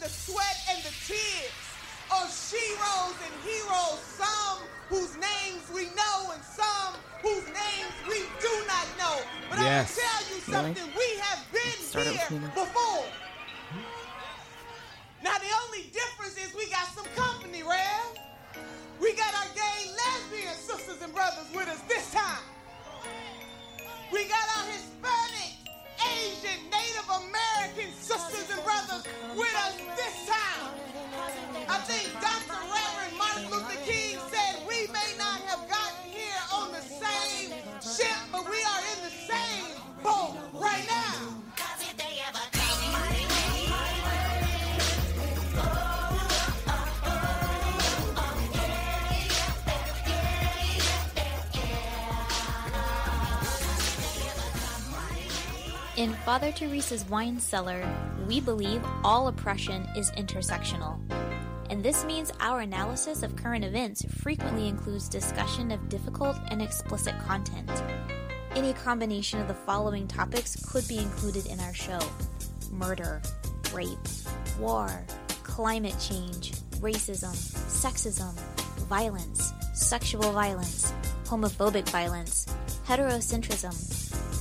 the sweat and the tears of sheroes and heroes, some whose names we know and some whose names we do not know. But Yes. I will tell you something, we have been here before. Now the only difference is we got some company, Rev. We got our gay lesbian sisters and brothers with us this time. We got our Hispanic, Asian, Native American sisters and brothers with us this time. I think Dr. Reverend Martin Luther King In Father Teresa's Wine Cellar, we believe all oppression is intersectional. And this means our analysis of current events frequently includes discussion of difficult and explicit content. Any combination of the following topics could be included in our show murder, rape, war, climate change, racism, sexism, violence, sexual violence, homophobic violence, heterocentrism,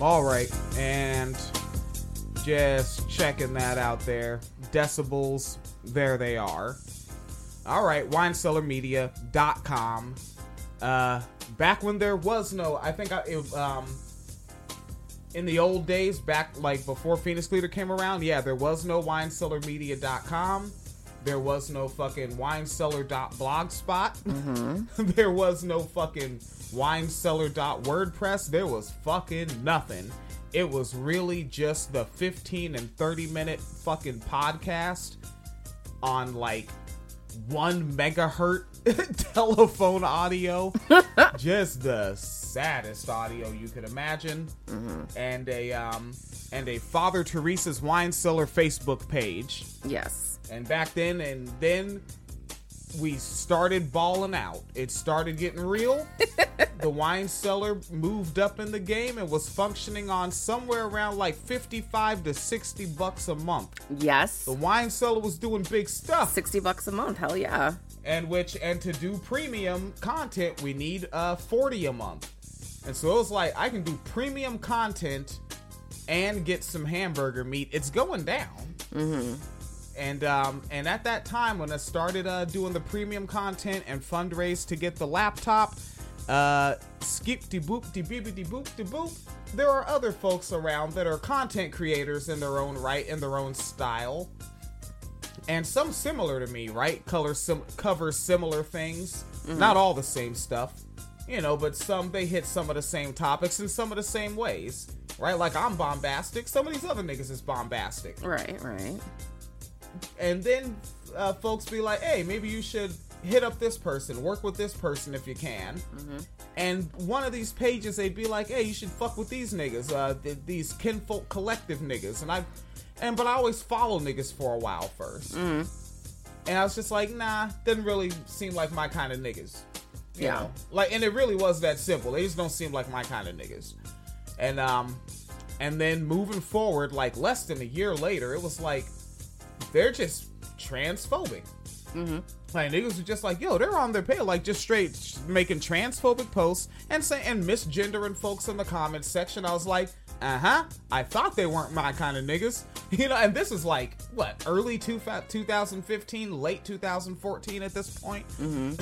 All right, and just checking that out there. Decibels, there they are. All right, winecellarmedia.com. Uh, back when there was no, I think I, it, um, in the old days, back like before Phoenix Leader came around, yeah, there was no winecellarmedia.com. There was no fucking winecellar.blogspot. there was no fucking winecellar.wordpress. There was fucking nothing. It was really just the 15 and 30 minute fucking podcast on like one megahertz telephone audio. just the saddest audio you could imagine. And a um and a Father Teresa's Wine Cellar Facebook page. Yes. And back then, and then we started balling out. It started getting real. the wine cellar moved up in the game and was functioning on somewhere around like 55 to 60 bucks a month. Yes. The wine cellar was doing big stuff. 60 bucks a month. Hell yeah. And which and to do premium content, we need uh 40 a month. And so it was like I can do premium content and get some hamburger meat. It's going down. And um and at that time when I started uh doing the premium content and fundraise to get the laptop, uh skip de boop de beep de boop de boop. There are other folks around that are content creators in their own right, in their own style. And some similar to me, right? Color sim- cover similar things. Not all the same stuff. You know, but some they hit some of the same topics in some of the same ways. Right? Like I'm bombastic. Some of these other niggas is bombastic Right, right. And then uh, folks be like, "Hey, maybe you should hit up this person, work with this person if you can." And one of these pages, they'd be like, "Hey, you should fuck with these niggas, uh, th- these kinfolk kollective niggas." And I, and but I always follow niggas for a while 1st and I was just like, "Nah, didn't really seem like my kind of niggas." You Yeah. know? like, and it really was that simple. They just don't seem like my kind of niggas. And um, and then moving forward, like less than a year later, it was like they're just transphobic. Like niggas are just like, yo, they're on their pay, like just straight sh- making transphobic posts and saying and misgendering folks in the comments section. I was like, uh huh. I thought they weren't my kind of niggas, you know. And this is like what early two, 2015, late 2014 at this point.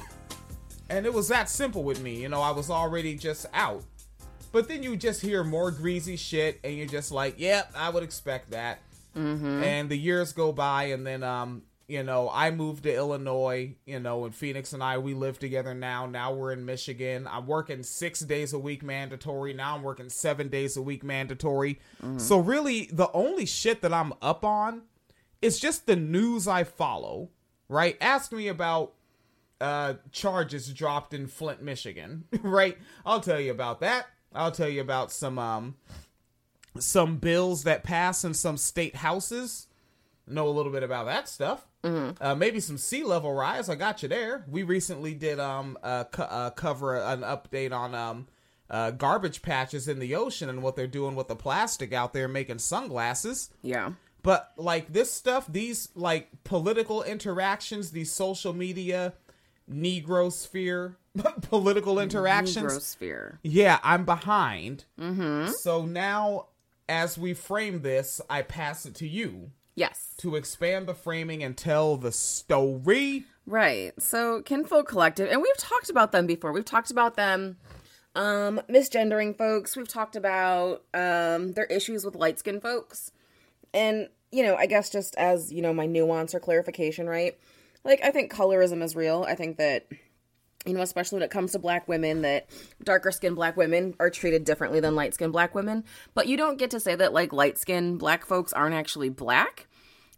And it was that simple with me, you know. I was already just out. But then you just hear more greasy shit, and you're just like, "Yep, I would expect that." And the years go by, and then um, you know, I moved to Illinois, you know, and Phoenix and I, we live together now. Now we're in Michigan. I'm working six days a week mandatory. Now I'm working seven days a week mandatory. So, really, the only shit that I'm up on is just the news I follow, right? Ask me about uh, charges dropped in Flint, Michigan, right? I'll tell you about that. I'll tell you about some um some bills that pass in some state houses. Know a little bit about that stuff. Uh, maybe some sea level rise. I got you there. We recently did um uh, co- uh cover an update on um uh garbage patches in the ocean and what they're doing with the plastic out there making sunglasses. Yeah. But like this stuff, these like political interactions, these social media, Negro sphere political interactions. Negrosphere. Yeah, I'm behind. Mm-hmm. So now, as we frame this, I pass it to you Yes. to expand the framing and tell the story. Right. So Kinfolk Kollective, and we've talked about them before. We've talked about them um misgendering folks. We've talked about um their issues with light skinned folks. And, you know, I guess just as, you know, my nuance or clarification, right? Like I think colorism is real. I think that you know, especially when it comes to black women, that darker skinned black women are treated differently than light skinned black women. But you don't get to say that like light skinned black folks aren't actually black.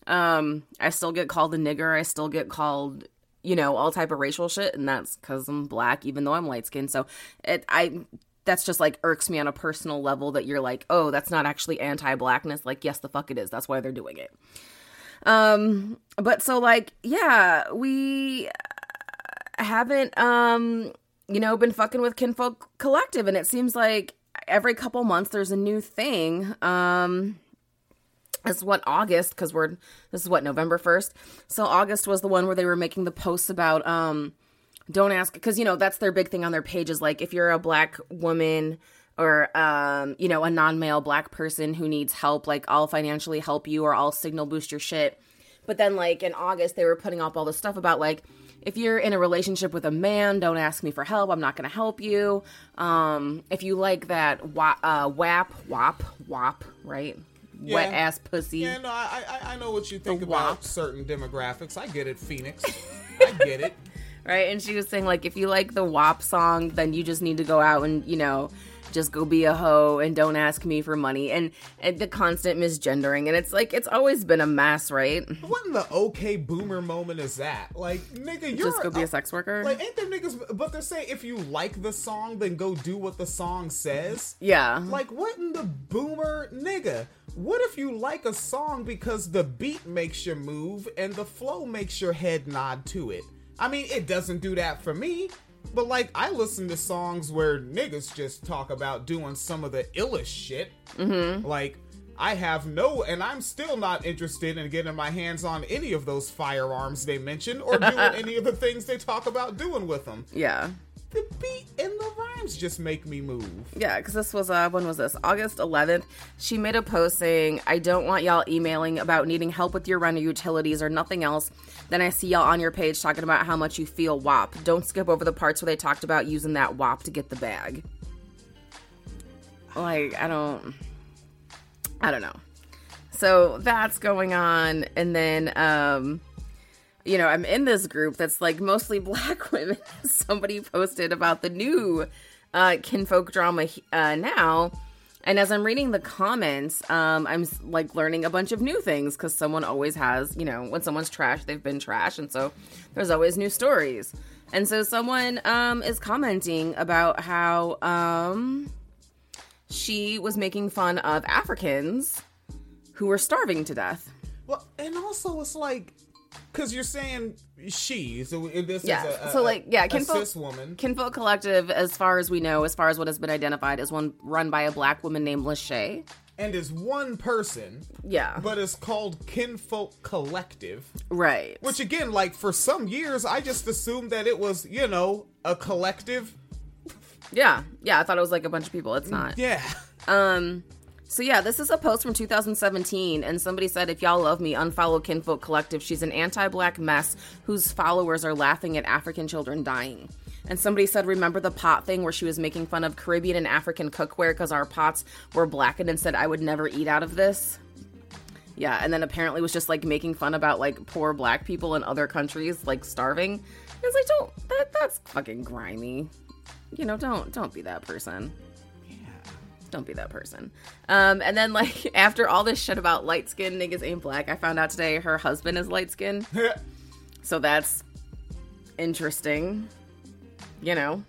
Um, I still get called a nigger. I still get called, you know, all type of racial shit, and that's because I'm black, even though I'm light skinned. So it, I, that's just like irks me on a personal level that you're like, oh, that's not actually anti blackness. Like, yes, the fuck it is. That's why they're doing it. Um, but so like, yeah, we haven't, um, you know, been fucking with Kinfolk Kollective, and it seems like every couple months there's a new thing. Um, this is what August because we're this is what November first. So August was the one where they were making the posts about um don't ask because you know that's their big thing on their pages. Like if you're a black woman or um you know a non-male black person who needs help, like I'll financially help you or I'll signal boost your shit. But then like in August they were putting up all this stuff about like if you're in a relationship with a man, don't ask me for help. I'm not going to help you. Um, if you like that wa- uh, WAP, WAP, WAP, right? Wet ass pussy. Yeah, no, I I, I know what you think The about WAP. certain demographics. I get it, Phoenix. I get it. right? And she was saying like if you like the WAP song, then you just need to go out and you know just go be a hoe and don't ask me for money and, and the constant misgendering and it's like it's always been a mess, right? What in the okay boomer moment is that? Like, nigga, you're Just go be a sex worker. Like, ain't them niggas? But they're saying if you like the song, then go do what the song says. yeah. Like, what in the boomer nigga? What if you like a song because the beat makes you move and the flow makes your head nod to it? I mean, it doesn't do that for me. But like, I listen to songs where niggas just talk about doing some of the illest shit. Mm-hmm. Like, I have no, and I'm still not interested in getting my hands on any of those firearms they mention or doing any of the things they talk about doing with them. yeah. The beat and the rhymes just make me move. Yeah, because this was uh when was this? August 11th. She made a post saying, "I don't want y'all emailing about needing help with your rent or utilities or nothing else." Then I see y'all on your page talking about how much you feel WAP. Don't skip over the parts where they talked about using that WAP to get the bag. Like I don't, I don't know. So that's going on, and then um you know, I'm in this group that's like mostly black women. Somebody posted about the new uh, kinfolk drama uh, now. And as I'm reading the comments, um, I'm like learning a bunch of new things because someone always has, you know, when someone's trash, they've been trash. And so there's always new stories. And so someone um, is commenting about how um, she was making fun of Africans who were starving to death. Well, and also it's like, because you're saying she, so this Yeah, is a, a so, like, yeah, kinfolk- cis woman. Kinfolk Kollective, as far as we know, as far as what has been identified, is one run by a black woman named Lachey. and is one person, Yeah. but it's called Kinfolk Kollective. right. Which again, like for some years, I just assumed that it was, you know, a collective. yeah. Yeah. I thought it was like a bunch of people. It's not. Yeah. Um. So yeah, this is a post from 2017, and somebody said, "If y'all love me, unfollow Kinfolk Kollective. She's an anti-black mess whose followers are laughing at African children dying." And somebody said, "Remember the pot thing where she was making fun of Caribbean and African cookware because our pots were blackened and said I would never eat out of this." Yeah, and then apparently was just like making fun about like poor black people in other countries like starving. It's like don't that that's fucking grimy. You know, don't don't be that person. Don't be that person. Um, and then like after all this shit about light skin niggas ain't black, I found out today her husband is light skinned. so that's interesting. You know.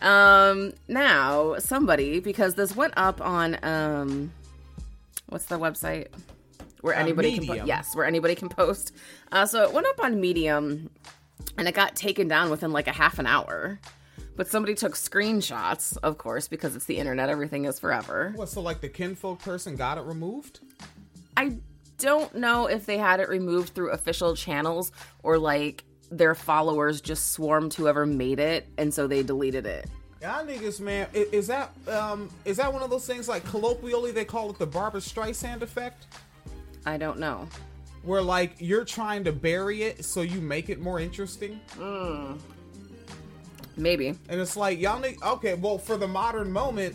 Um now somebody because this went up on um what's the website? Where Uh, anybody can po- yes, where anybody can post. Uh so it went up on Medium and it got taken down within like a half an hour. But somebody took screenshots, of course, because it's the internet, everything is forever. What? So like the kinfolk person got it removed? I don't know if they had it removed through official channels or like their followers just swarmed whoever made it and so they deleted it. Y'all niggas, man, is that um is that one of those things like colloquially they call it the Barbra Streisand effect, I don't know. where like you're trying to bury it so you make it more interesting, Maybe. and it's like y'all need okay, well for the modern moment,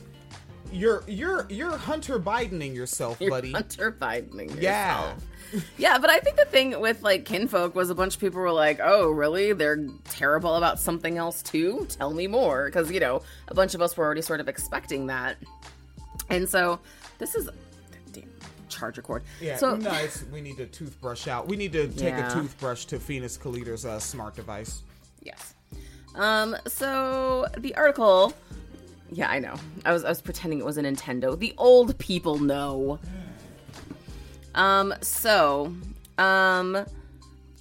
you're you're you're Hunter Bidening yourself, You're buddy. Hunter Bidening. Yeah. yeah, but I think the thing with like kinfolk was a bunch of people were like, "Oh, really? They're terrible about something else too? Tell me more." Because you know, a bunch of us were already sort of expecting that, and so this is damn charger cord. Yeah, So no, we need to toothbrush out. We need to take Yeah. a toothbrush to Phoenix Kalita's uh, smart device. Yes. Um, so the article Yeah, I know. I was I was pretending it was a Nintendo. The old people know. Um, so um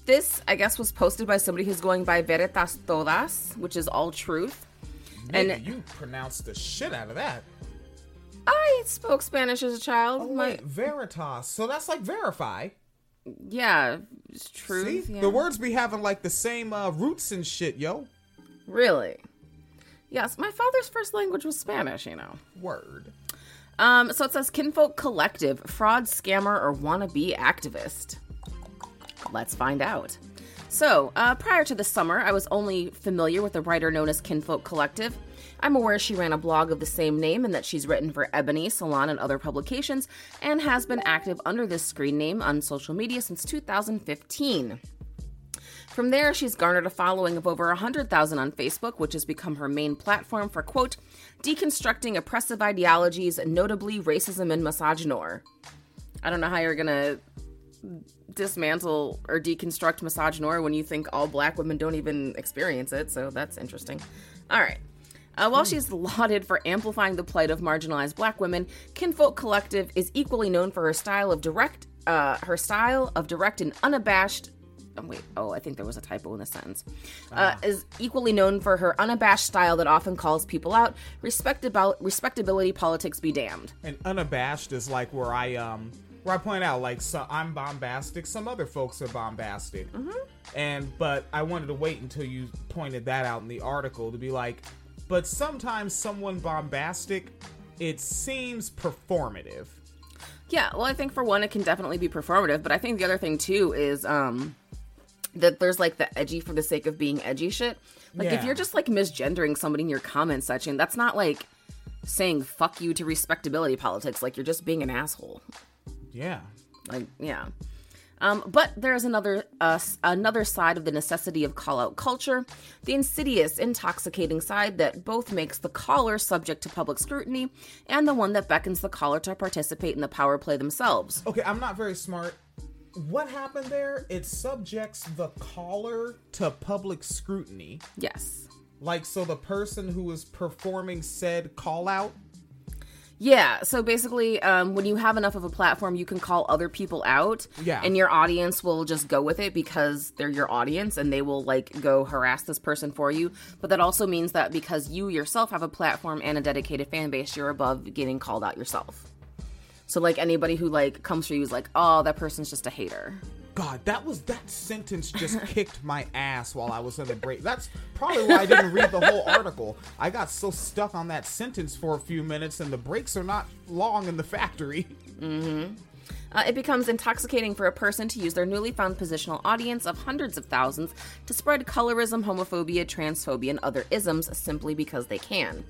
this I guess was posted by somebody who's going by Veritas Todas, which is all truth. And And- you pronounced the shit out of that. I spoke Spanish as a child. Oh, My wait, Veritas. So that's like verify. yeah, it's truth. See, yeah. the words be having like the same uh, roots and shit, yo. Really? Yes, my father's first language was Spanish, you know. Word. Um, so it says Kinfolk Kollective, fraud, scammer, or wannabe activist. Let's find out. So, uh, prior to the summer, I was only familiar with a writer known as Kinfolk Kollective. I'm aware she ran a blog of the same name and that she's written for Ebony, Salon, and other publications, and has been active under this screen name on social media since 2015. From there, she's garnered a following of over 100,000 on Facebook, which has become her main platform for, quote, deconstructing oppressive ideologies, notably racism and misogynoir. I don't know how you're gonna dismantle or deconstruct misogynoir when you think all black women don't even experience it, so that's interesting. All right. Uh, while she's lauded for amplifying the plight of marginalized black women, Kinfolk Kollective is equally known for her style of direct, uh, her style of direct and unabashed. Oh, wait, oh, I think there was a typo in the sentence. Uh, is equally known for her unabashed style that often calls people out. Respectabil- respectability politics be damned. And unabashed is like where I um where I point out like so I'm bombastic, some other folks are bombastic. And but I wanted to wait until you pointed that out in the article to be like, but sometimes someone bombastic, it seems performative. Yeah, well, I think for one, it can definitely be performative, but I think the other thing too is um that there's like the edgy for the sake of being edgy shit. Like if you're just like misgendering somebody in your comment section, that's not like saying fuck you to respectability politics. Like you're just being an asshole. Yeah. Like yeah. Um, but there's another uh, another side of the necessity of call out culture, the insidious, intoxicating side that both makes the caller subject to public scrutiny and the one that beckons the caller to participate in the power play themselves. Okay, I'm not very smart. What happened there? It subjects the caller to public scrutiny. Yes. Like, so the person who is performing said call out. Yeah, so basically, um, when you have enough of a platform, you can call other people out, Yeah. and your audience will just go with it because they're your audience, and they will like go harass this person for you. But that also means that because you yourself have a platform and a dedicated fan base, you're above getting called out yourself. So like anybody who like comes for you is like, oh, that person's just a hater. God, that was that sentence just kicked my ass while I was in the break. That's probably why I didn't read the whole article. I got so stuck on that sentence for a few minutes, and the breaks are not long in the factory. Uh, it becomes intoxicating for a person to use their newly found positional audience of hundreds of thousands to spread colorism, homophobia, transphobia, and other isms simply because they can.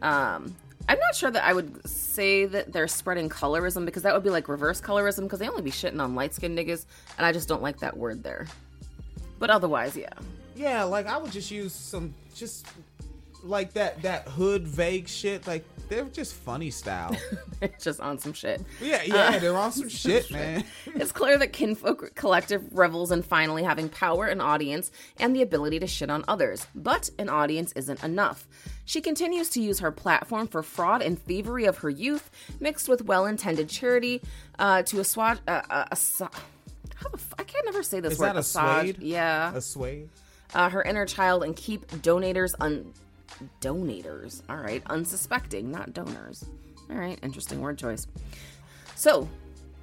Um, I'm not sure that I would say that they're spreading colorism because that would be like reverse colorism because they only be shitting on light skinned niggas, and I just don't like that word there. But otherwise, yeah. Yeah, like I would just use some just like that that hood vague shit. Like they're just funny style. Just on some shit. yeah, uh, yeah, they're on some shit, man. It's clear that Kinfolk Kollective revels in finally having power, an audience, and the ability to shit on others. But an audience isn't enough. She continues to use her platform for fraud and thievery of her youth, mixed with well intended charity, uh, to assuage. Uh, uh, assa- how the f- I can't never say this Is word. that a Assuage. suede? Yeah. A sway. uh, her inner child and keep donators un donators all right unsuspecting not donors all right interesting word choice so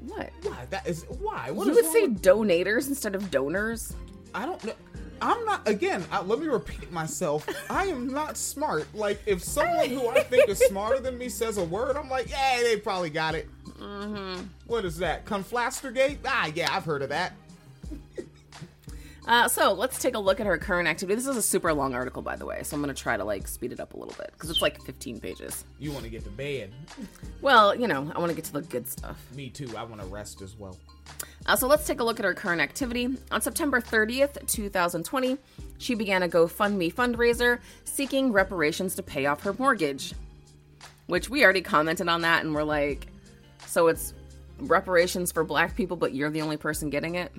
what Why? That is why. What you is would say with- donators instead of donors I don't know. I'm not. Again, I, let me repeat myself. I am not smart. Like if someone who I think is smarter than me says a word, I'm like, yeah, they probably got it. Mm-hmm. What is that? Conflastergate? Ah, yeah, I've heard of that. uh, so let's take a look at her current activity this is a super long article by the way so i'm gonna try to like speed it up a little bit because it's like 15 pages You want to get to bed? well you know i want to get to the good stuff Me too. I want to rest as well. Uh, so let's take a look at her current activity. On September 30th, 2020, she began a GoFundMe fundraiser seeking reparations to pay off her mortgage. Which we already commented on that and we're like, so it's reparations for black people, but you're the only person getting it?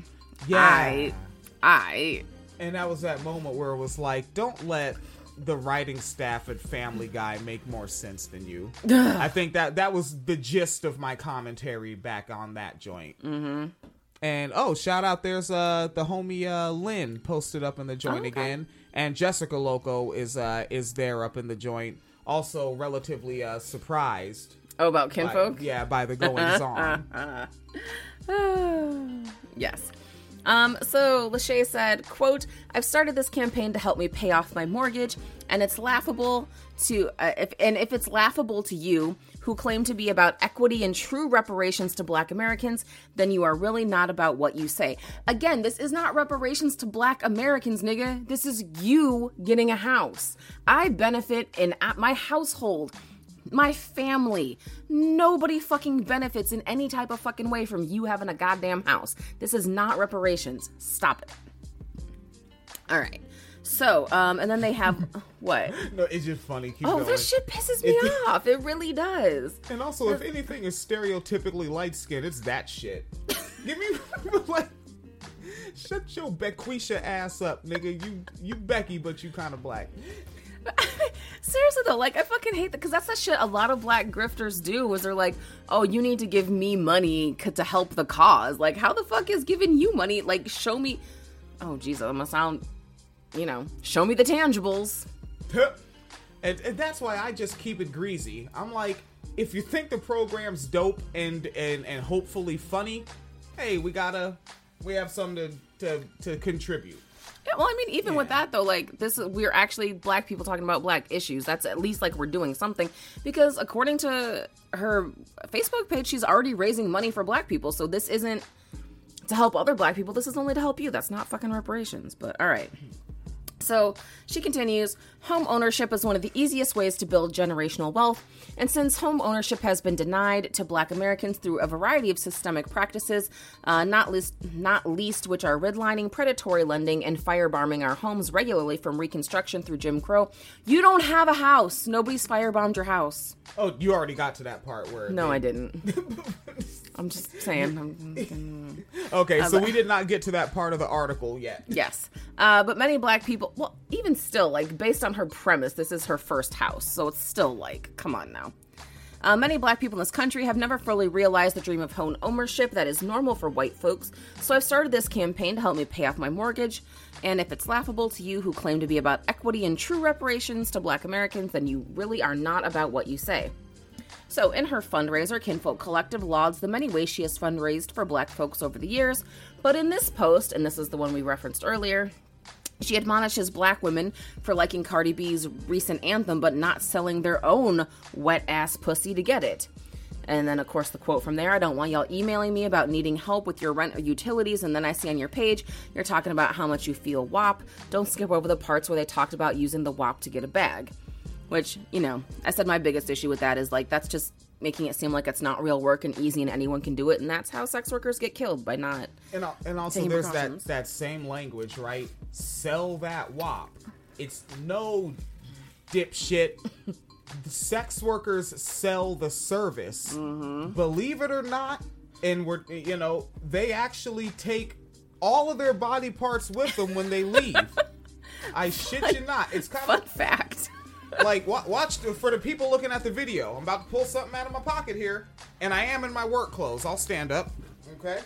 I, I, And that was that moment where it was like, don't let the writing staff at Family Guy make more sense than you. I think that that was the gist of my commentary back on that joint. Mm-hmm. And oh, shout out! There's uh the homie uh Lynn posted up in the joint Okay. again, and Jessica Loco is uh is there up in the joint. Also, relatively uh surprised. oh, about by- kinfolk? yeah, by the goings on. yes. Um, so Lachey said, quote, I've started this campaign to help me pay off my mortgage, and it's laughable to uh, if and if it's laughable to you who claim to be about equity and true reparations to black Americans, then you are really not about what you say. Again, this is not reparations to black Americans, nigga. This is you getting a house. I benefit in at my household my family. Nobody fucking benefits in any type of fucking way from you having a goddamn house. This is not reparations. Stop it. All right. So, um, and then they have what? No, it's just funny. Keep Oh, going. this shit pisses me It- off. It really does. And also, if anything is stereotypically light skinned, it's that shit. Give me like, shut your Bequisha ass up, nigga. You you Becky, but you kind of black. Seriously though, like I fucking hate that because that's the shit a lot of black grifters do. Is they're like, oh, you need to give me money c- to help the cause. Like, how the fuck is giving you money? Like, show me. Oh, Jesus, I'm gonna sound, you know, show me the tangibles. and, and that's why I just keep it greasy. I'm like, if you think the program's dope and and and hopefully funny, hey, we gotta we have something to to, to contribute. Yeah, well, I mean, even with that though, like this, we're actually black people talking about black issues. That's at least like we're doing something because according to her Facebook page, she's already raising money for black people. So this isn't to help other black people. This is only to help you. That's not fucking reparations. But all right. So she continues Home ownership is one of the easiest ways to build generational wealth. And since home ownership has been denied to black Americans through a variety of systemic practices, uh, not, least, not least which are redlining, predatory lending, and firebombing our homes regularly from Reconstruction through Jim Crow, you don't have a house. Nobody's firebombed your house. Oh, you already got to that part where No, they- I didn't. I'm just saying. I'm- Okay, so we did not get to that part of the article yet. Yes. Uh, but many black people, well, even still, like, based on her premise, this is her first house. So it's still like, come on now. Uh, many black people in this country have never fully realized the dream of home ownership that is normal for white folks. So I've started this campaign to help me pay off my mortgage. And if it's laughable to you who claim to be about equity and true reparations to black Americans, then you really are not about what you say. So, in her fundraiser, Kinfolk Kollective lauds the many ways she has fundraised for black folks over the years. But in this post, and this is the one we referenced earlier, she admonishes black women for liking Cardi B's recent anthem but not selling their own wet ass pussy to get it. And then, of course, the quote from there I don't want y'all emailing me about needing help with your rent or utilities. And then I see on your page, you're talking about how much you feel WAP. Don't skip over the parts where they talked about using the WAP to get a bag. Which, you know, I said my biggest issue with that is like that's just making it seem like it's not real work and easy and anyone can do it, and that's how sex workers get killed by not. And, and also, there's that, that same language, right? Sell that WAP. It's no dipshit. Sex workers sell the service. Mm-hmm. Believe it or not, and we're, you know, they actually take all of their body parts with them when they leave. I shit you not. It's kind Fun of fact. Like wa- watch for the people looking at the video. I'm about to pull something out of my pocket here, and I am in my work clothes. I'll stand up. Okay.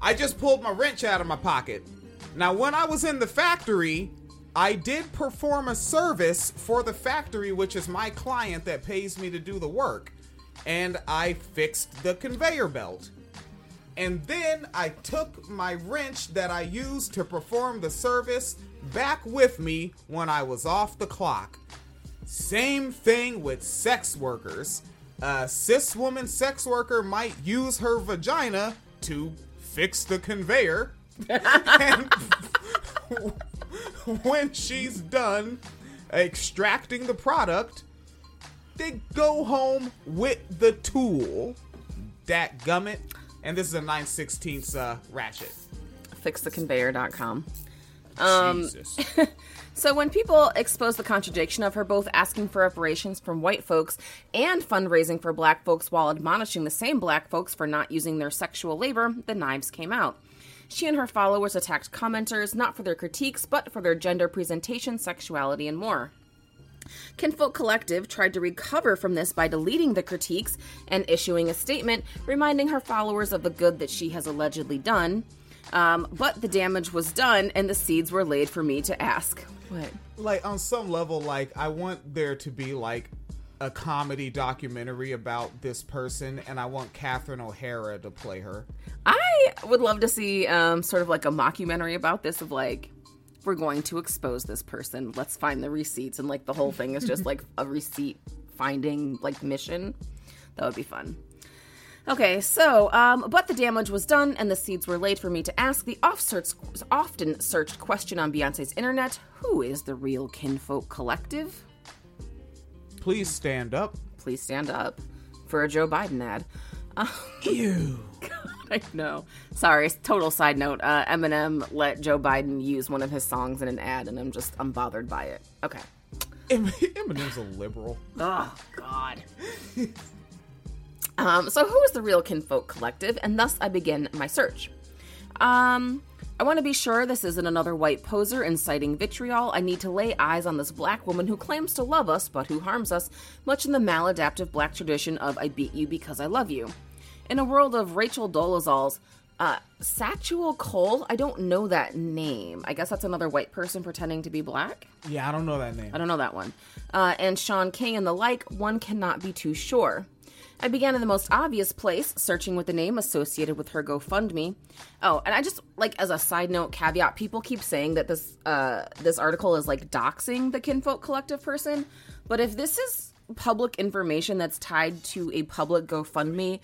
I just pulled my wrench out of my pocket. Now, when I was in the factory, I did perform a service for the factory, which is my client that pays me to do the work, and I fixed the conveyor belt. And then I took my wrench that I used to perform the service back with me when I was off the clock. Same thing with sex workers. A cis woman sex worker might use her vagina to fix the conveyor. and when she's done extracting the product, they go home with the tool. That gummit. And this is a 9 16th uh, ratchet. Fixtheconveyor.com. Um, Jesus. So when people expose the contradiction of her both asking for reparations from white folks and fundraising for black folks while admonishing the same black folks for not using their sexual labor, the knives came out. She and her followers attacked commenters not for their critiques, but for their gender presentation, sexuality, and more. Kinfolk Kollective tried to recover from this by deleting the critiques and issuing a statement reminding her followers of the good that she has allegedly done. Um, but the damage was done, and the seeds were laid for me to ask. What? like on some level like i want there to be like a comedy documentary about this person and i want catherine o'hara to play her I would love to see um, sort of like a mockumentary about this of like, we're going to expose this person. Let's find the receipts. And like the whole thing is just like a receipt finding like mission. That would be fun. Okay, so, um, but the damage was done and the seeds were laid for me to ask the often searched question on Beyonce's internet Who is the real Kinfolk Kollective? please stand up Please stand up for a Joe Biden ad. ew I know. Sorry, total side note. Uh, Eminem let Joe Biden use one of his songs in an ad, and I'm just I'm bothered by it. Okay. Eminem's a liberal Oh God. um. So who is the real Kinfolk Kollective? And thus I begin my search. Um. I want to be sure this isn't another white poser inciting vitriol. I need to lay eyes on this black woman who claims to love us but who harms us, much in the maladaptive black tradition of I beat you because I love you. In a world of Rachel Dolezal's uh, Satchuel Cole, I don't know that name. I guess that's another white person pretending to be black. yeah i don't know that name I don't know that one. Uh, and Shaun King and the like, one cannot be too sure. I began in the most obvious place, searching with the name associated with her GoFundMe. Oh, and I just like as a side note caveat, people keep saying that this uh, this article is like doxing the Kinfolk Kollective person, but if this is public information that's tied to a public GoFundMe,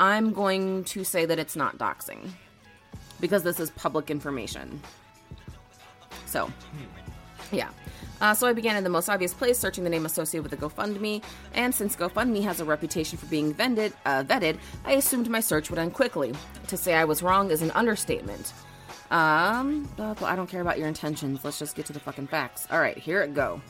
I'm going to say that it's not doxing because this is public information. So, yeah. Uh, so I began in the most obvious place, searching the name associated with the GoFundMe, and since GoFundMe has a reputation for being vended, uh, vetted, I assumed my search would end quickly. To say I was wrong is an understatement. Um, I don't care about your intentions. Let's just get to the fucking facts. All right, here it go.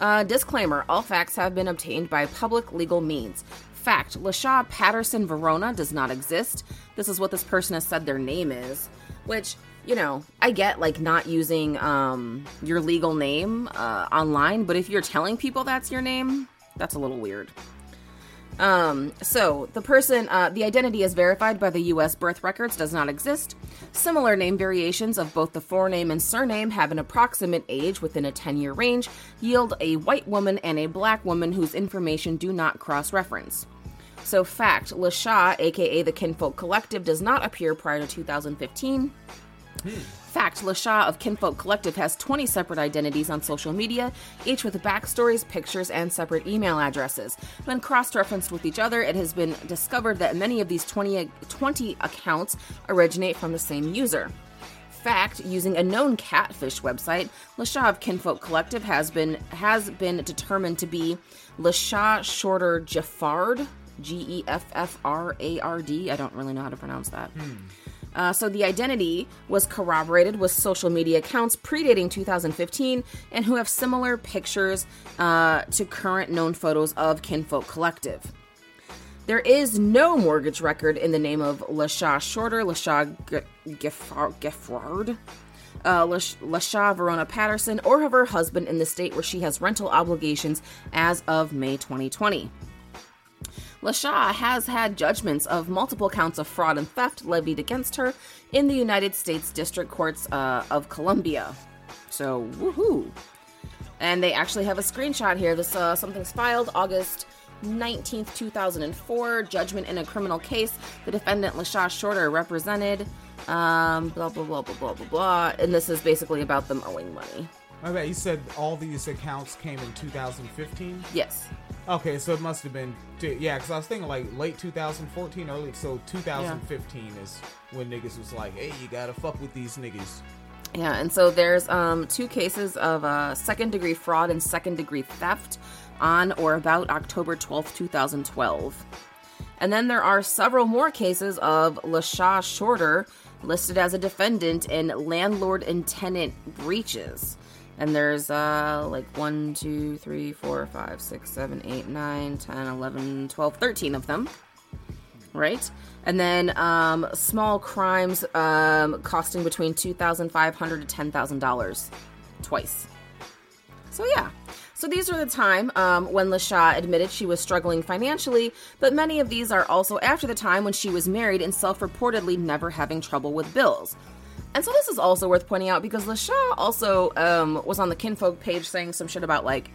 Uh, disclaimer: All facts have been obtained by public legal means. Fact: Lashaw Patterson Verona does not exist. This is what this person has said their name is, which you know I get, like not using um, your legal name uh, online, but if you're telling people that's your name, that's a little weird. Um, so the person, uh, the identity is verified by the U.S. birth records does not exist. Similar name variations of both the forename and surname have an approximate age within a 10 year range, yield a white woman and a black woman whose information do not cross reference. So, fact Lasha, aka the Kinfolk Kollective, does not appear prior to 2015. Fact Lasha of Kinfolk Kollective has 20 separate identities on social media, each with backstories, pictures, and separate email addresses. When cross referenced with each other, it has been discovered that many of these 20, 20 accounts originate from the same user. fact, using a known catfish website, LaShaw of Kinfolk Kollective has been has been determined to be LaShaw Shorter Geffard, G E F F R A R D. I don't really know how to pronounce that. Hmm. Uh, so the identity was corroborated with social media accounts predating 2015 and who have similar pictures uh, to current known photos of Kinfolk Kollective. There is no mortgage record in the name of LaShaw Shorter, LaShaw Geffard, uh, LaShaw Verona Patterson, or of her husband in the state where she has rental obligations as of May 2020. LaShaw has had judgments of multiple counts of fraud and theft levied against her in the United States District Courts uh, of Columbia. So, woohoo! And they actually have a screenshot here. This uh, something's filed August 19th, 2004. Judgment in a criminal case. The defendant LaShaw Shorter represented. Um, blah blah blah blah blah blah blah. And this is basically about them owing money. I bet you said all these accounts came in 2015. Yes. Okay, so it must have been yeah, because I was thinking like late 2014, early so 2015 yeah. is when niggas was like, hey, you gotta fuck with these niggas. Yeah, and so there's um, two cases of uh, second degree fraud and second degree theft on or about October 12th, 2012. And then there are several more cases of LaShaw Shorter listed as a defendant in landlord and tenant breaches. And there's uh like 1, 2, 3, 4, 5, 6, 7, 8, 9, 10, 11, 12, 13 of them. Right? And then um, small crimes um, costing between $2,500 to $10,000 twice. So, yeah. So these are the time um, when LaShaw admitted she was struggling financially, but many of these are also after the time when she was married and self reportedly never having trouble with bills. And so this is also worth pointing out because LaShaw also um, was on the kinfolk page saying some shit about like,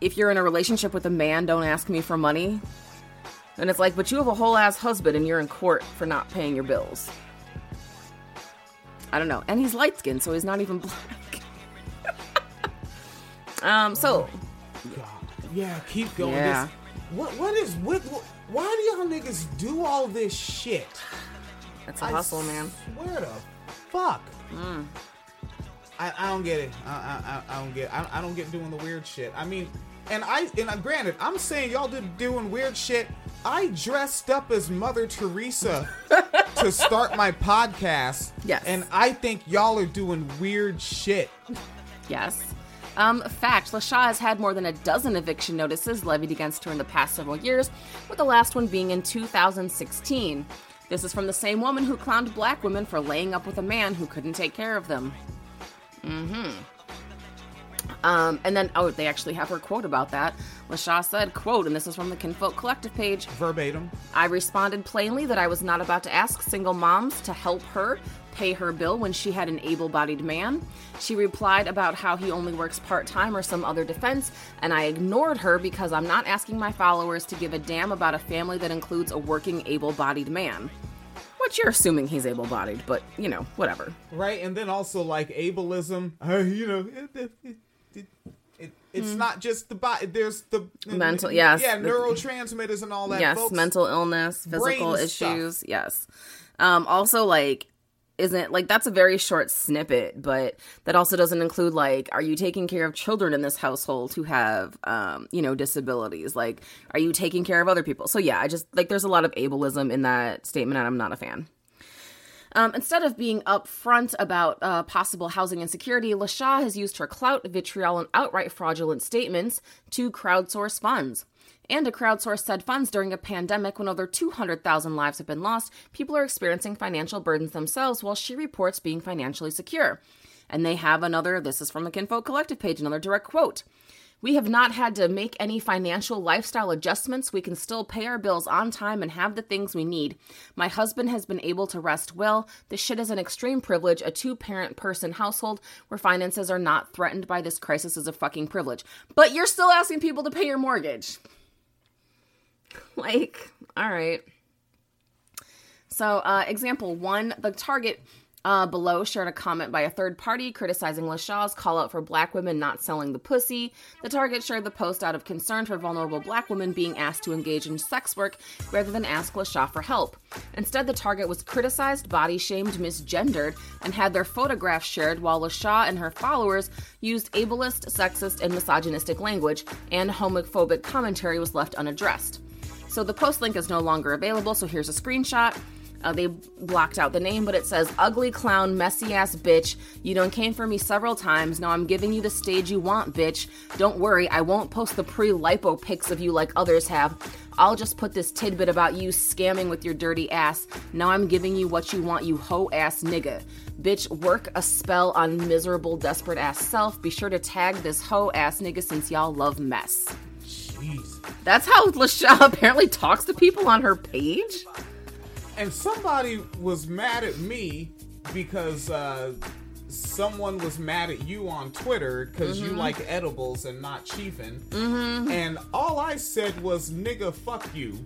if you're in a relationship with a man, don't ask me for money. And it's like, but you have a whole ass husband and you're in court for not paying your bills. I don't know. And he's light skinned, so he's not even black. um, so. God. Yeah, keep going. Yeah. This, what what is with what, why do y'all niggas do all this shit? It's a hustle, man. Swear to fuck? Mm. I, I don't get it. I, I, I don't get. I, I don't get doing the weird shit. I mean, and I and I, granted, I'm saying y'all did doing weird shit. I dressed up as Mother Teresa to start my podcast. Yes. And I think y'all are doing weird shit. Yes. Um, fact, LaShaw has had more than a dozen eviction notices levied against her in the past several years, with the last one being in 2016. This is from the same woman who clowned black women for laying up with a man who couldn't take care of them. Mm-hmm. Um, and then, oh, they actually have her quote about that. LaShaw said, quote, and this is from the Kinfolk Kollective page. Verbatim. I responded plainly that I was not about to ask single moms to help her pay her bill when she had an able bodied man. She replied about how he only works part time or some other defense, and I ignored her because I'm not asking my followers to give a damn about a family that includes a working able bodied man. Which you're assuming he's able bodied, but you know, whatever. Right, and then also like ableism, uh, you know, it, it, it, it it's mm. not just the body. There's the mental, yes, yeah, neurotransmitters and all that. Yes, folks. mental illness, physical issues. Stuff. Yes. Um, also, like isn't like that's a very short snippet but that also doesn't include like are you taking care of children in this household who have um you know disabilities? Like are you taking care of other people? So yeah i just like there's a lot of ableism in that statement and i'm not a fan. Um, instead of being upfront about uh, possible housing insecurity, LaShaw has used her clout, vitriol, and outright fraudulent statements to crowdsource funds and to crowdsource said funds during a pandemic when over 200,000 lives have been lost, people are experiencing financial burdens themselves while she reports being financially secure. And they have another, this is from the Kinfolk Kollective page, another direct quote. We have not had to make any financial lifestyle adjustments. We can still pay our bills on time and have the things we need. My husband has been able to rest well. This shit is an extreme privilege. A two parent person household where finances are not threatened by this crisis is a fucking privilege. But you're still asking people to pay your mortgage. like, all right. So, uh, example one the target Uh, below shared a comment by a third party criticizing LaShaw's call out for black women not selling the pussy. The Target shared the post out of concern for vulnerable black women being asked to engage in sex work rather than ask LaShaw for help. Instead, the Target was criticized, body shamed, misgendered, and had their photographs shared while LaShaw and her followers used ableist, sexist, and misogynistic language, and homophobic commentary was left unaddressed. So the post link is no longer available, so here's a screenshot. Uh, they blocked out the name, but it says, Ugly clown, messy ass bitch. You done came for me several times. Now I'm giving you the stage you want, bitch. Don't worry, I won't post the pre lipo pics of you like others have. I'll just put this tidbit about you scamming with your dirty ass. Now I'm giving you what you want, you hoe ass nigga. Bitch, work a spell on miserable, desperate ass self. Be sure to tag this hoe ass nigga since y'all love mess. Jeez. That's how Lasha apparently talks to people on her page? And somebody was mad at me because uh, someone was mad at you on Twitter because you like edibles and not chiefin. Mm-hmm. And all I said was, nigga, fuck you.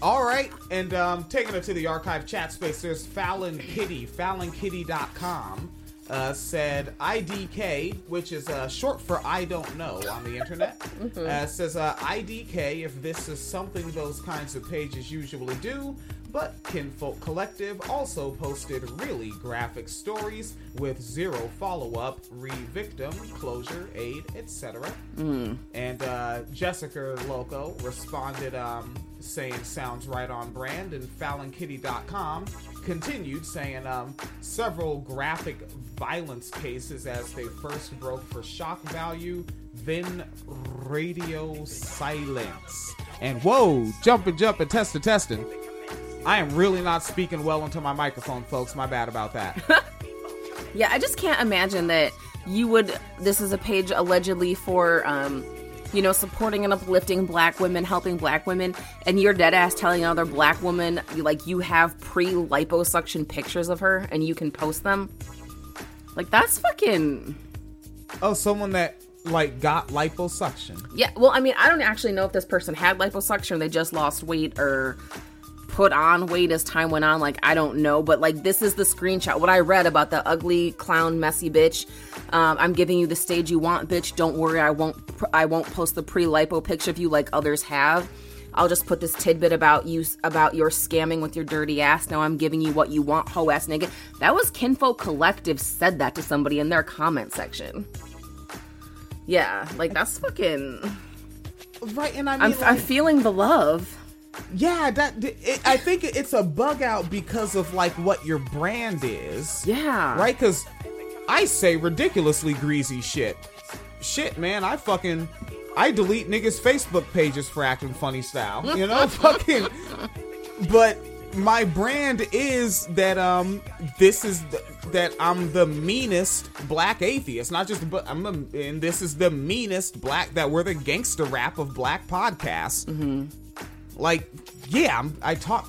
All right, and um, taking it to the archive chat space, there's Fallon Kitty, FallonKitty.com, uh, said IDK, which is uh, short for I don't know on the internet. uh, says uh, IDK if this is something those kinds of pages usually do, but Kinfolk Kollective also posted really graphic stories with zero follow up, re victim, closure, aid, etc. And uh, Jessica Loco responded um, saying sounds right on brand, and FallonKitty.com continued saying um, several graphic violence cases as they first broke for shock value, then radio silence. And whoa, jumping, jumping, testing, testing. I am really not speaking well into my microphone, folks. My bad about that. Yeah, I just can't imagine that you would. This is a page allegedly for, um, you know, supporting and uplifting black women, helping black women, and you're dead ass telling another black woman, like, you have pre liposuction pictures of her and you can post them. Like, that's fucking. oh, someone that like got liposuction. Yeah, well, I mean, I don't actually know if this person had liposuction or they just lost weight or put on weight as time went on. Like, I don't know. But, like, this is the screenshot. What I read about the ugly, clown, messy bitch. Um, I'm giving you the stage you want, bitch. Don't worry. I won't, I won't post the pre lipo picture of you like others have. I'll just put this tidbit about you, about your scamming with your dirty ass. Now I'm giving you what you want, hoe ass nigga. That was Kinfolk Kollective said that to somebody in their comment section. Yeah, like that's fucking. Right, and I mean, I'm, I'm feeling the love. Yeah, that it, I think it's a bug out because of like what your brand is. Yeah. Right? Because I say ridiculously greasy shit. Shit, man, I fucking I delete niggas' Facebook pages for acting funny style. You know, fucking. But my brand is that um this is the, that I'm the meanest black atheist, not just but I'm the, and this is the meanest black that we're the gangster rap of black podcasts. Mm-hmm. Like, yeah, I'm, I talk,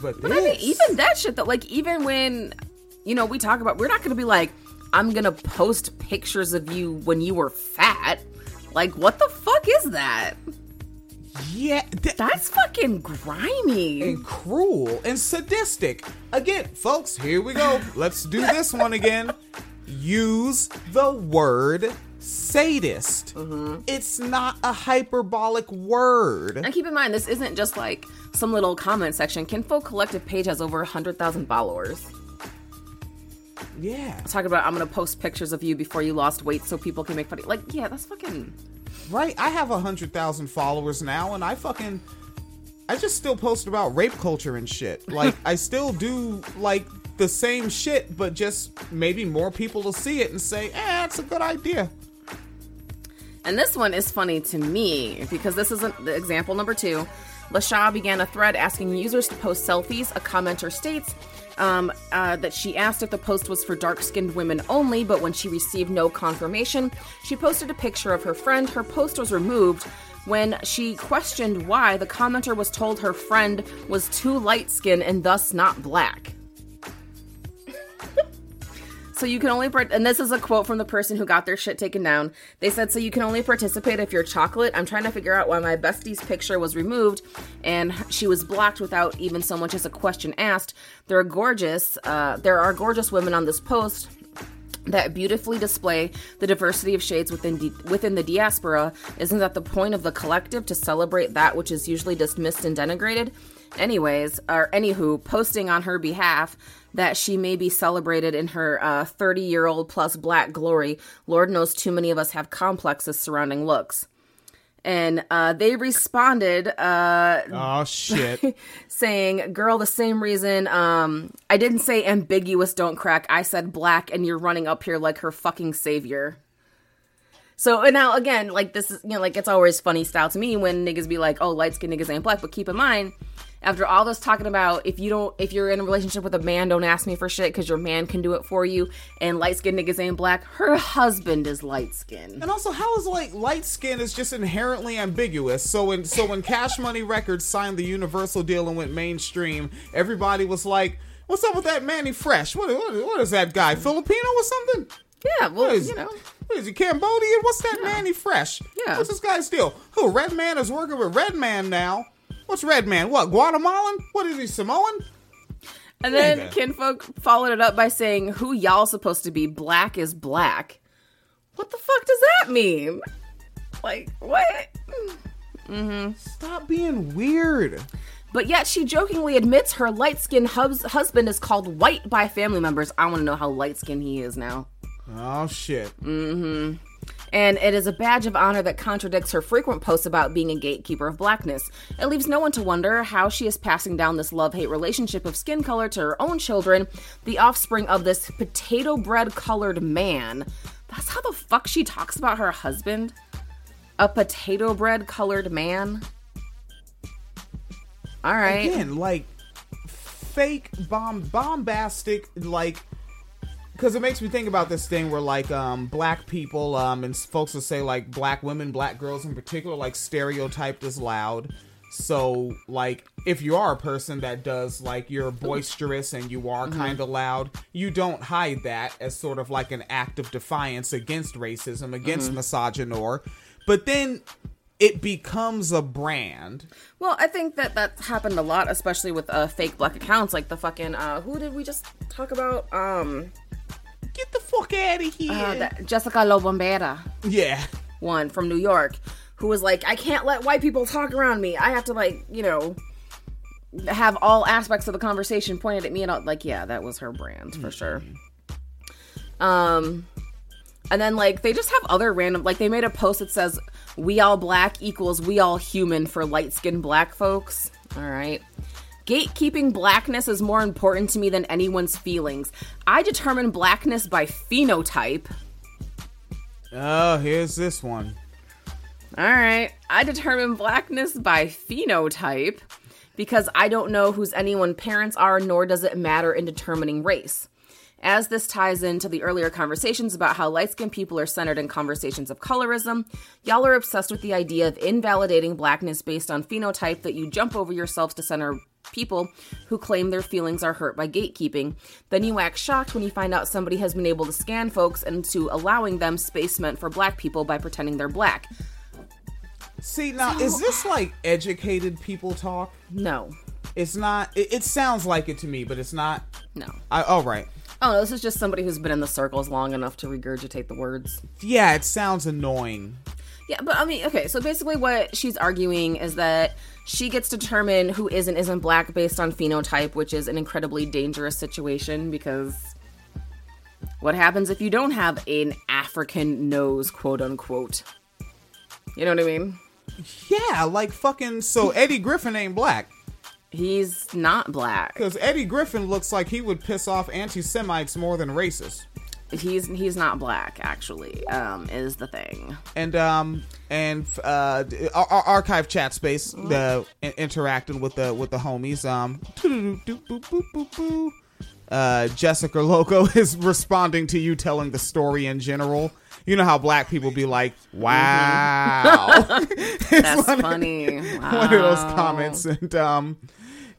but, But I mean, even that shit though, like even when you know we talk about, we're not gonna be like, I'm gonna post pictures of you when you were fat. Like, what the fuck is that? yeah, th- That's fucking grimy. and cruel and sadistic. Again, folks, here we go. Let's do this one again. Use the word sadist. Mm-hmm. It's not a hyperbolic word. And keep in mind, this isn't just like some little comment section. Kinfolk Kollective page has over 100,000 followers. Yeah, Talk about, I'm gonna post pictures of you before you lost weight so people can make fun of you. Like, yeah, that's fucking. right. I have a hundred thousand followers now, and I fucking, I just still post about rape culture and shit. Like, I still do like the same shit, but just maybe more people will see it and say, "Eh, that's a good idea." And this one is funny to me because this isn't the example number two. Lasha began a thread asking users to post selfies. A commenter states um, uh, that she asked if the post was for dark skinned women only, but when she received no confirmation, she posted a picture of her friend. Her post was removed. When she questioned why, the commenter was told her friend was too light skinned and thus not black. So you can only part- and this is a quote from the person who got their shit taken down. They said so you can only participate if you're chocolate. I'm trying to figure out why my bestie's picture was removed and she was blocked without even so much as a question asked. There are gorgeous uh, there are gorgeous women on this post that beautifully display the diversity of shades within di- within the diaspora. Isn't that the point of the collective to celebrate that which is usually dismissed and denigrated? Anyways, or anywho, posting on her behalf that she may be celebrated in her 30 uh, year old plus black glory. Lord knows too many of us have complexes surrounding looks. And uh, they responded, uh, Oh shit. saying, "Girl, the same reason. Um, I didn't say ambiguous. Don't crack. I said black, and you're running up here like her fucking savior." So and now again, like this is you know like it's always funny style to me when niggas be like, "Oh, light skinned niggas ain't black," but keep in mind. After all this talking about if you don't, if you're in a relationship with a man, don't ask me for shit because your man can do it for you. And light skinned niggas ain't black. Her husband is light skinned. And also, how is like light skin is just inherently ambiguous? So when so when Cash Money Records signed the Universal deal and went mainstream, everybody was like, "What's up with that Manny Fresh? What what, what is that guy? Filipino or something? Yeah, well, What is, you know. what is he Cambodian? What's that Manny Fresh? Yeah. What's this guy's deal? Who Redman is working with Redman now? What's Red Man? What Guatemalan? What is he Samoan? And then Nigga. Kinfolk followed it up by saying, Who y'all supposed to be? Black is black. What the fuck does that mean? Like, what? Mm-hmm. Stop being weird. But yet she jokingly admits her light skinned hus- husband is called white by family members. I want to know how light skinned he is now. Oh shit. And it is a badge of honor that contradicts her frequent posts about being a gatekeeper of blackness. It leaves no one to wonder how she is passing down this love hate relationship of skin color to her own children, the offspring of this potato bread colored man. That's how the fuck she talks about her husband? A potato bread colored man? All right. again like fake bomb bombastic like because it makes me think about this thing where like um black people um and folks will say like black women black girls in particular like stereotyped as loud. So like if you are a person that does like you're boisterous and you are kind of loud you don't hide that as sort of like an act of defiance against racism against misogynoir but then it becomes a brand. Well, I think that that's happened a lot, especially with uh, fake black accounts, like the fucking uh, who did we just talk about? Um, get the fuck out of here uh, that Jessica Lobombera yeah one from New York, who was like, I can't let white people talk around me. I have to like, you know, have all aspects of the conversation pointed at me, and like, yeah, that was her brand for sure. Um, and then like they just have other random like they made a post that says we all black equals we all human for light skinned black folks. All right. Gatekeeping blackness is more important to me than anyone's feelings. I determine blackness by phenotype. Oh, here's this one. All right. I determine blackness by phenotype because I don't know whose anyone parents are, nor does it matter in determining race. As this ties into the earlier conversations about how light skinned people are centered in conversations of colorism, y'all are obsessed with the idea of invalidating blackness based on phenotype that you jump over yourselves to center people who claim their feelings are hurt by gatekeeping. Then you act shocked when you find out somebody has been able to scan folks into allowing them space meant for black people by pretending they're black. See, now, is this like educated people talk? No. It's not. It, it sounds like it to me, but it's not. No. I, all right. Oh, no, this is just somebody who's been in the circles long enough to regurgitate the words. Yeah, it sounds annoying. Yeah, but I mean, okay, so basically what she's arguing is that she gets to determine who is and isn't black based on phenotype, which is an incredibly dangerous situation because what happens if you don't have an African nose, quote unquote? You know what I mean? Yeah, like fucking. So Eddie Griffin ain't black. He's not black. Because Eddie Griffin looks like he would piss off anti Semites more than racists. He's he's not black actually. Um, is the thing. And um and uh our, our archive chat space the in- interacting with the with the homies um uh Jessica Loco is responding to you telling the story in general. You know how black people be like, "Wow." It's That's one of- funny. one of those comments and um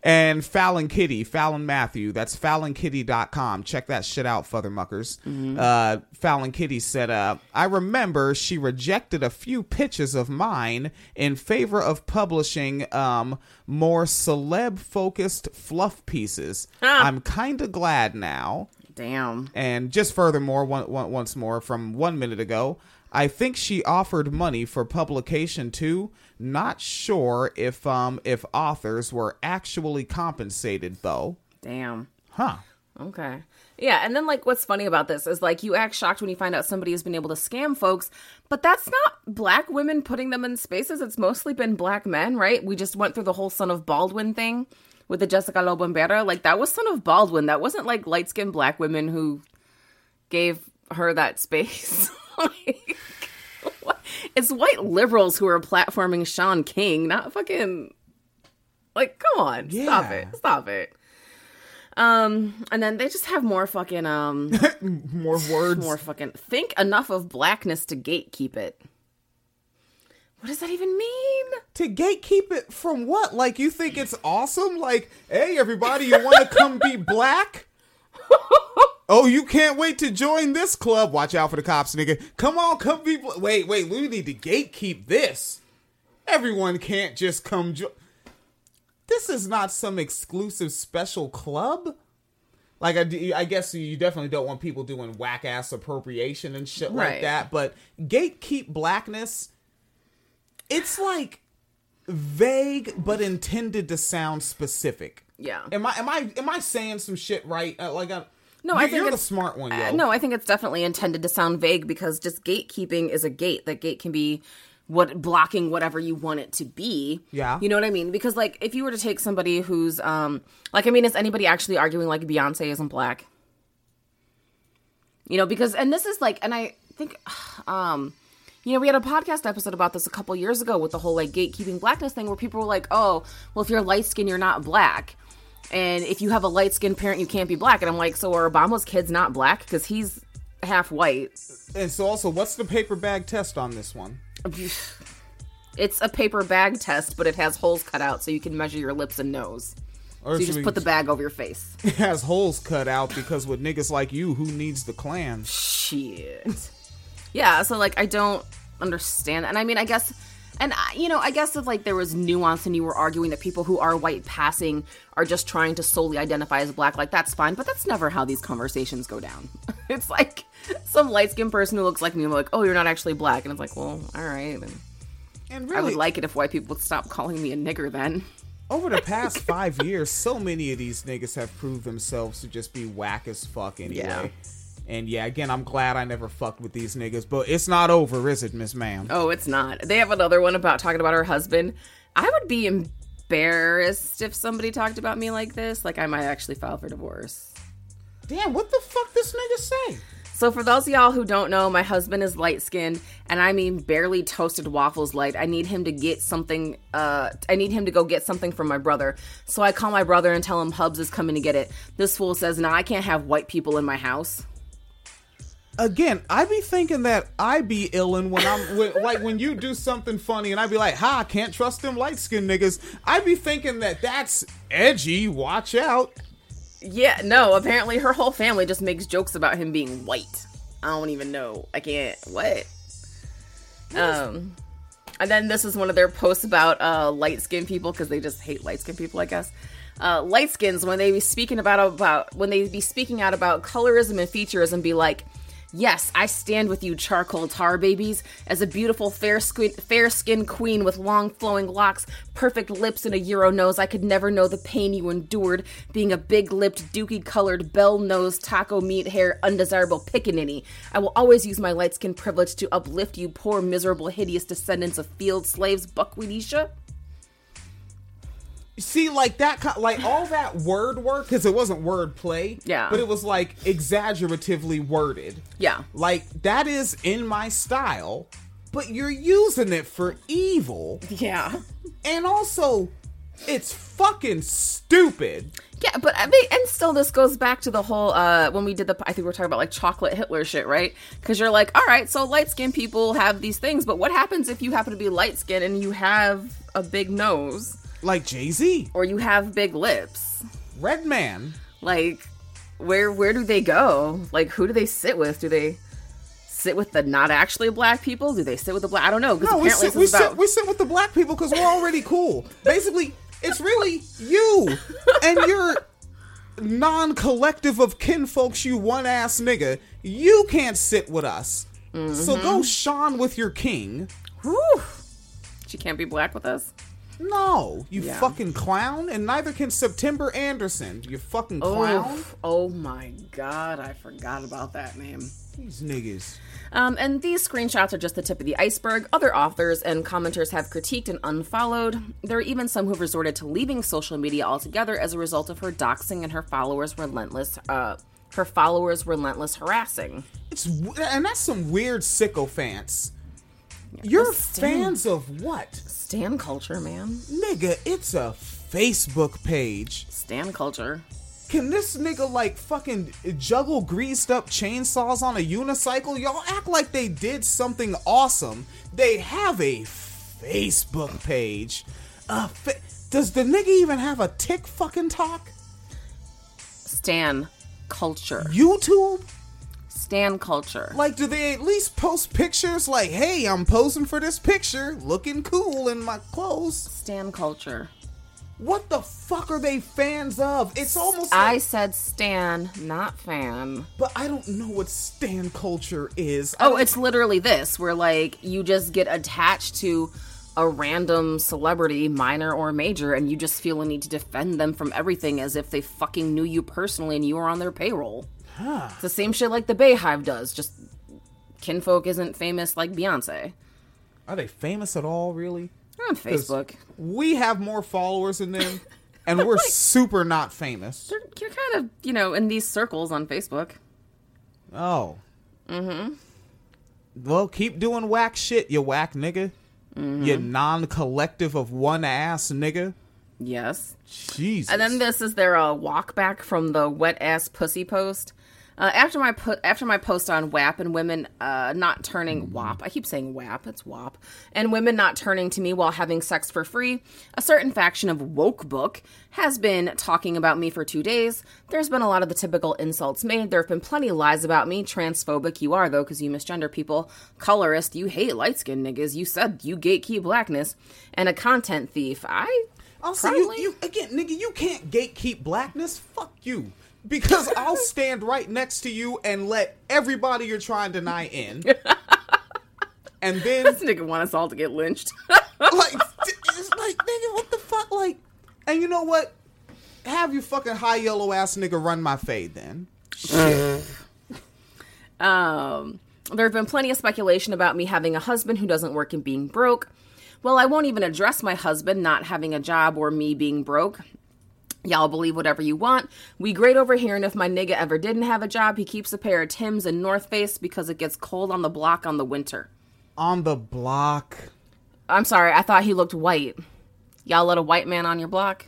And Fallon Kitty, Fallon Matthew, that's fallonkitty.com. Check that shit out, Futhermuckers. Uh, Fallon Kitty said, uh, I remember she rejected a few pitches of mine in favor of publishing um, more celeb focused fluff pieces. Ah. I'm kind of glad now. Damn. And just furthermore, one, one, once more from one minute ago, I think she offered money for publication too. Not sure if um if authors were actually compensated though. Damn. Huh. Okay. Yeah, and then like what's funny about this is like you act shocked when you find out somebody has been able to scam folks, but that's not black women putting them in spaces. It's mostly been black men, right? We just went through the whole son of Baldwin thing with the Jessica Lobombera. Like that was son of Baldwin. That wasn't like light skinned black women who gave her that space. like, it's white liberals who are platforming Shaun King, not fucking like come on. Stop it. Stop it. Um, and then they just have more fucking um More words. more fucking think enough of blackness to gatekeep it. What does that even mean? to gatekeep it from what? Like you think it's awesome? Like, hey everybody, you want to come be black? Oh, you can't wait to join this club. Watch out for the cops, nigga. Come on, come be. Bl- wait, wait. We need to gatekeep this. Everyone can't just come. Jo- this is not some exclusive special club. Like I, I guess you definitely don't want people doing whack ass appropriation and shit like that. But gatekeep blackness. It's like vague but intended to sound specific. Yeah. Am I am I am I saying some shit right? Uh, like I, No, you, I think you're the it's- smart one. Uh, no, I think it's definitely intended to sound vague because just gatekeeping is a gate. That gate can be what blocking whatever you want it to be. Yeah. You know what I mean? Because like if you were to take somebody who's um like I mean, is anybody actually arguing like Beyonce isn't black? You know, because and this is like and I think um you know, we had a podcast episode about this a couple years ago with the whole like gatekeeping blackness thing where people were like, "Oh, well if you're light skinned you're not black." And if you have a light skinned parent, you can't be black. And I'm like, so are Obama's kids not black? Because he's half white. And so also, what's the paper bag test on this one? It's a paper bag test, but it has holes cut out so you can measure your lips and nose. Or So you just put the bag over your face. It has holes cut out because with niggas like you, who needs the Klan? Shit. Yeah, so like I don't understand. And I mean, I guess and I, you know, I guess if like there was nuance and you were arguing that people who are white passing are just trying to solely identify as black, like that's fine, but that's never how these conversations go down. it's like some light-skinned person who looks like me and like, "Oh, you're not actually black." And it's like, "Well, all right." And And I would like it if white people would stop calling me a nigger then. over the past five years, so many of these niggas have proved themselves to just be whack as fuck anyway. Yeah. And yeah, again, I'm glad I never fucked with these niggas, but it's not over, is it, Miss Ma'am? Oh, it's not. They have another one about talking about her husband. I would be embarrassed if somebody talked about me like this. Like I might actually file for divorce. Damn, what the fuck this nigga say? So for those of y'all who don't know, my husband is light skinned and I mean barely toasted waffles light. I need him to get something uh I need him to go get something from my brother. So I call my brother and tell him Hubs is coming to get it. This fool says, "No, I can't have white people in my house." Again, I be thinking that I be illin when I'm when, like when you do something funny and I be like, "Ha, I can't trust them light skinned niggas." I be thinking that that's edgy. Watch out. Yeah, no, apparently her whole family just makes jokes about him being white. I don't even know. I can't. What? Um, and then this is one of their posts about uh, light skinned people because they just hate light skinned people, I guess. Uh, light skins when they be speaking about about when they be speaking out about colorism and featurism, be like, Yes, I stand with you, charcoal tar babies, as a beautiful fair skin, fair skinned queen with long flowing locks, perfect lips, and a euro nose. I could never know the pain you endured, being a big lipped, dookie colored, bell nosed, taco meat hair, undesirable pickaninny. I will always use my light skin privilege to uplift you, poor, miserable, hideous descendants of field slaves, buckwheatisha. See, like that, like all that word work, because it wasn't word play. Yeah. But it was like exaggeratively worded. Yeah. Like that is in my style, but you're using it for evil. Yeah. And also, it's fucking stupid. Yeah, but I mean, and still, this goes back to the whole uh when we did the. I think we are talking about like chocolate Hitler shit, right? Because you're like, all right, so light skinned people have these things, but what happens if you happen to be light skinned and you have a big nose? Like Jay Z, or you have big lips. Redman. Like, where where do they go? Like, who do they sit with? Do they sit with the not actually black people? Do they sit with the black? I don't know No, we sit, we, about. sit, we sit with the black people because we're already cool. Basically, it's really you and your non-collective of kinfolks, you one-ass nigga. You can't sit with us. So go mm-hmm. Sean with your king. Whew. She can't be black with us. No, you Yeah. fucking clown, and neither can September Anderson. You fucking clown. Oh, oh my god, I forgot about that name. These niggas. Um, and these screenshots are just the tip of the iceberg. Other authors and commenters have critiqued and unfollowed. There are even some who've resorted to leaving social media altogether as a result of her doxing and her followers' relentless, uh, her followers' relentless harassing. It's and that's some weird sycophants. You're fans of what, Stan culture, man. nigga? It's a Facebook page. Stan culture. Can this nigga like fucking juggle greased up chainsaws on a unicycle? Y'all act like they did something awesome. They have a Facebook page. Uh, fa- does the nigga even have a tick fucking talk? Stan culture. YouTube? Stan culture. Like, do they at least post pictures like, hey, I'm posing for this picture, looking cool in my clothes? Stan culture. What the fuck are they fans of? It's almost I like, said Stan, not fan. but I don't know what stan culture is. I Oh, it's literally this, where like you just get attached to a random celebrity, minor or major, and you just feel a need to defend them from everything as if they fucking knew you personally and you were on their payroll. It's the same shit like the Beyhive does, just kinfolk isn't famous like Beyonce. Are they famous at all, really? They're on Facebook. We have more followers than them, and we're super not famous. You're kind of, you know, in these circles on Facebook. Oh. Mm-hmm. Well, keep doing whack shit, you whack nigga. You non-collective of one ass nigga. Yes. Jesus. And then this is their uh, walk back from the wet ass pussy post. Uh, after my po- after my post on WAP and women uh, not turning WAP, I keep saying WAP, it's WAP, and women not turning to me while having sex for free, a certain faction of woke book has been talking about me for two days. There's been a lot of the typical insults made. There have been plenty of lies about me. Transphobic you are though, because you misgender people. Colorist, you hate light skinned niggas. You said you gatekeep blackness, and a content thief. I Also, you, you again, nigga, you can't gatekeep blackness. Fuck you. Because I'll stand right next to you and let everybody you're trying to deny in. And then, this nigga want us all to get lynched. like, it's like, nigga, what the fuck? Like, and you know what? Have you fucking high yellow ass nigga run my fade then. Um, there have been plenty of speculation about me having a husband who doesn't work and being broke. Well, I won't even address my husband not having a job or me being broke. Y'all believe whatever you want. We great over here, and if my nigga ever didn't have a job, he keeps a pair of Tim's and North Face because it gets cold on the block on the winter. On the block. I'm sorry, I thought he looked white. Y'all let a white man on your block?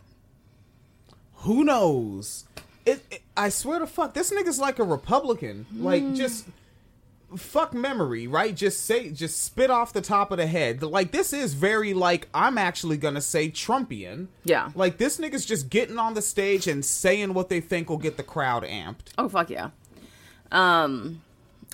Who knows? It, it- I swear to fuck, this nigga's like a Republican. Like hmm. just fuck memory, right? Just say, just spit off the top of the head. Like this is very like I'm actually gonna say Trumpian. Yeah. Like this nigga's just getting on the stage and saying what they think will get the crowd amped. Oh fuck yeah. Um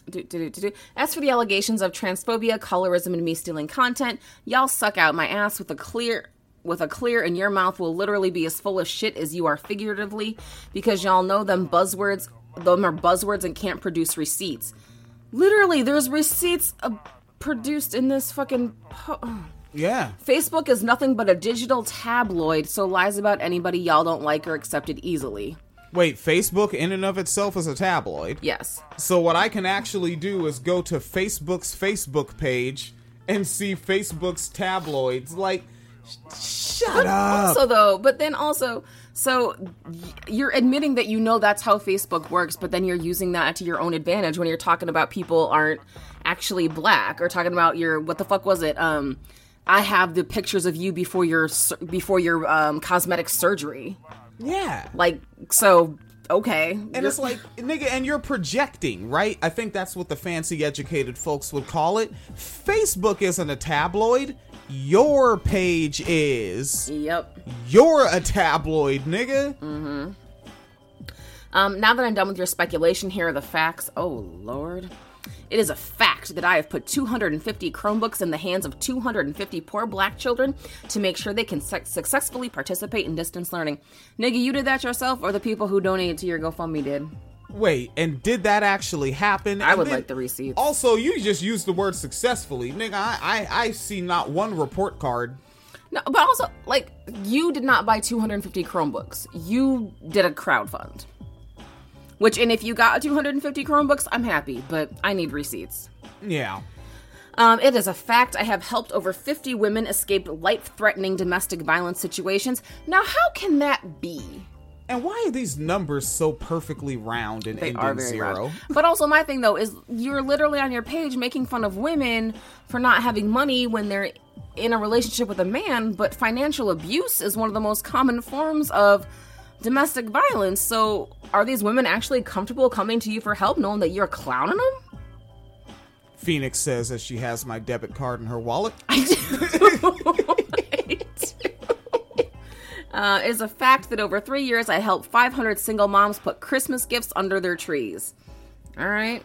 do, do, do, do, do. As for the allegations of transphobia, colorism, and me stealing content, y'all suck out my ass with a clear with a clear and your mouth will literally be as full of shit as you are figuratively because y'all know them buzzwords them are buzzwords and can't produce receipts. Literally, there's receipts uh, produced in this fucking po- Yeah. Facebook is nothing but a digital tabloid, so lies about anybody y'all don't like are accepted easily. Wait, Facebook in and of itself is a tabloid. Yes. So what I can actually do is go to Facebook's Facebook page and see Facebook's tabloids. Like, sh- shut up. also though but then also so you're admitting that you know that's how facebook works but then you're using that to your own advantage when you're talking about people aren't actually black or talking about your what the fuck was it um i have the pictures of you before your before your um cosmetic surgery yeah. like so okay And it's like, nigga, and you're projecting, right? I think that's what the fancy educated folks would call it. Facebook isn't a tabloid. Your page is. Yep. You're a tabloid, nigga. Um, now that I'm done with your speculation, here are the facts. Oh, Lord. It is a fact that I have put 250 Chromebooks in the hands of 250 poor black children to make sure they can suc successfully participate in distance learning. Nigga, you did that yourself, or the people who donated to your GoFundMe did? Wait, and did that actually happen? I And would then- like the receipts. Also, you just used the word successfully, nigga. I, I I see not one report card. No, but also, like, you did not buy 250 Chromebooks. You did a crowdfund. Which, and if you got 250 Chromebooks, I'm happy, but I need receipts. Yeah. Um, it is a fact I have helped over 50 women escape life threatening domestic violence situations. Now, how can that be? And why are these numbers so perfectly round and They ending zero? round. But also, my thing though is you're literally on your page making fun of women for not having money when they're in a relationship with a man. But financial abuse is one of the most common forms of domestic violence. So, are these women actually comfortable coming to you for help, knowing that you're clowning them? Phoenix says as she has my debit card in her wallet. uh, is a fact that over three years I helped 500 single moms put Christmas gifts under their trees. All right.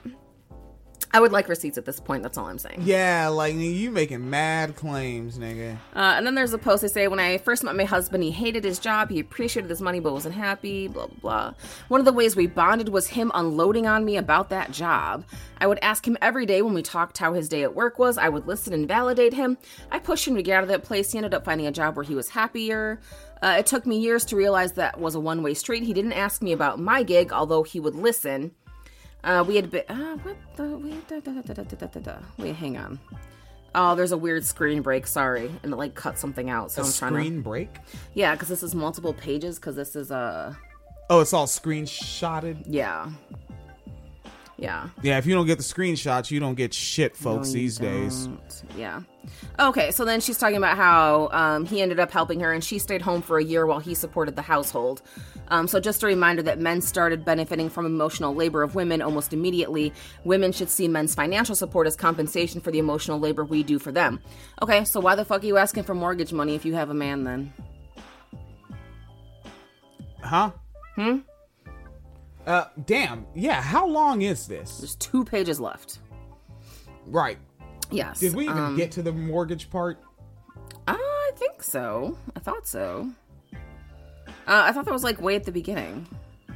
I would like receipts at this point. That's all I'm saying. Yeah, like you making mad claims, nigga. Uh, and then there's a post they say when I first met my husband, he hated his job, he appreciated his money but wasn't happy, blah blah blah. One of the ways we bonded was him unloading on me about that job. I would ask him every day when we talked how his day at work was. I would listen and validate him. I pushed him to get out of that place. He ended up finding a job where he was happier. Uh, it took me years to realize that was a one way street. He didn't ask me about my gig, although he would listen. Uh, we had been. Uh, what the? Da, da, da, Wait, hang on. Oh, there's a weird screen break. Sorry, and it like cut something out. So screen to break. Yeah, because this is multiple pages. Because this is a. Uh... Oh, it's all screenshotted. Yeah yeah. Yeah, if you don't get the screenshots, you don't get shit, folks, No, these days. don't. Yeah. Okay, so then she's talking about how um, he ended up helping her and she stayed home for a year while he supported the household. Um, so, just a reminder that men started benefiting from emotional labor of women almost immediately. Women should see men's financial support as compensation for the emotional labor we do for them. Okay, so why the fuck are you asking for mortgage money if you have a man then? Huh? Hmm? Uh, damn. Yeah, how long is this? There's two pages left. Right. Yes. Did we even um, get to the mortgage part? I think so. I thought so. Uh, I thought that was like way at the beginning.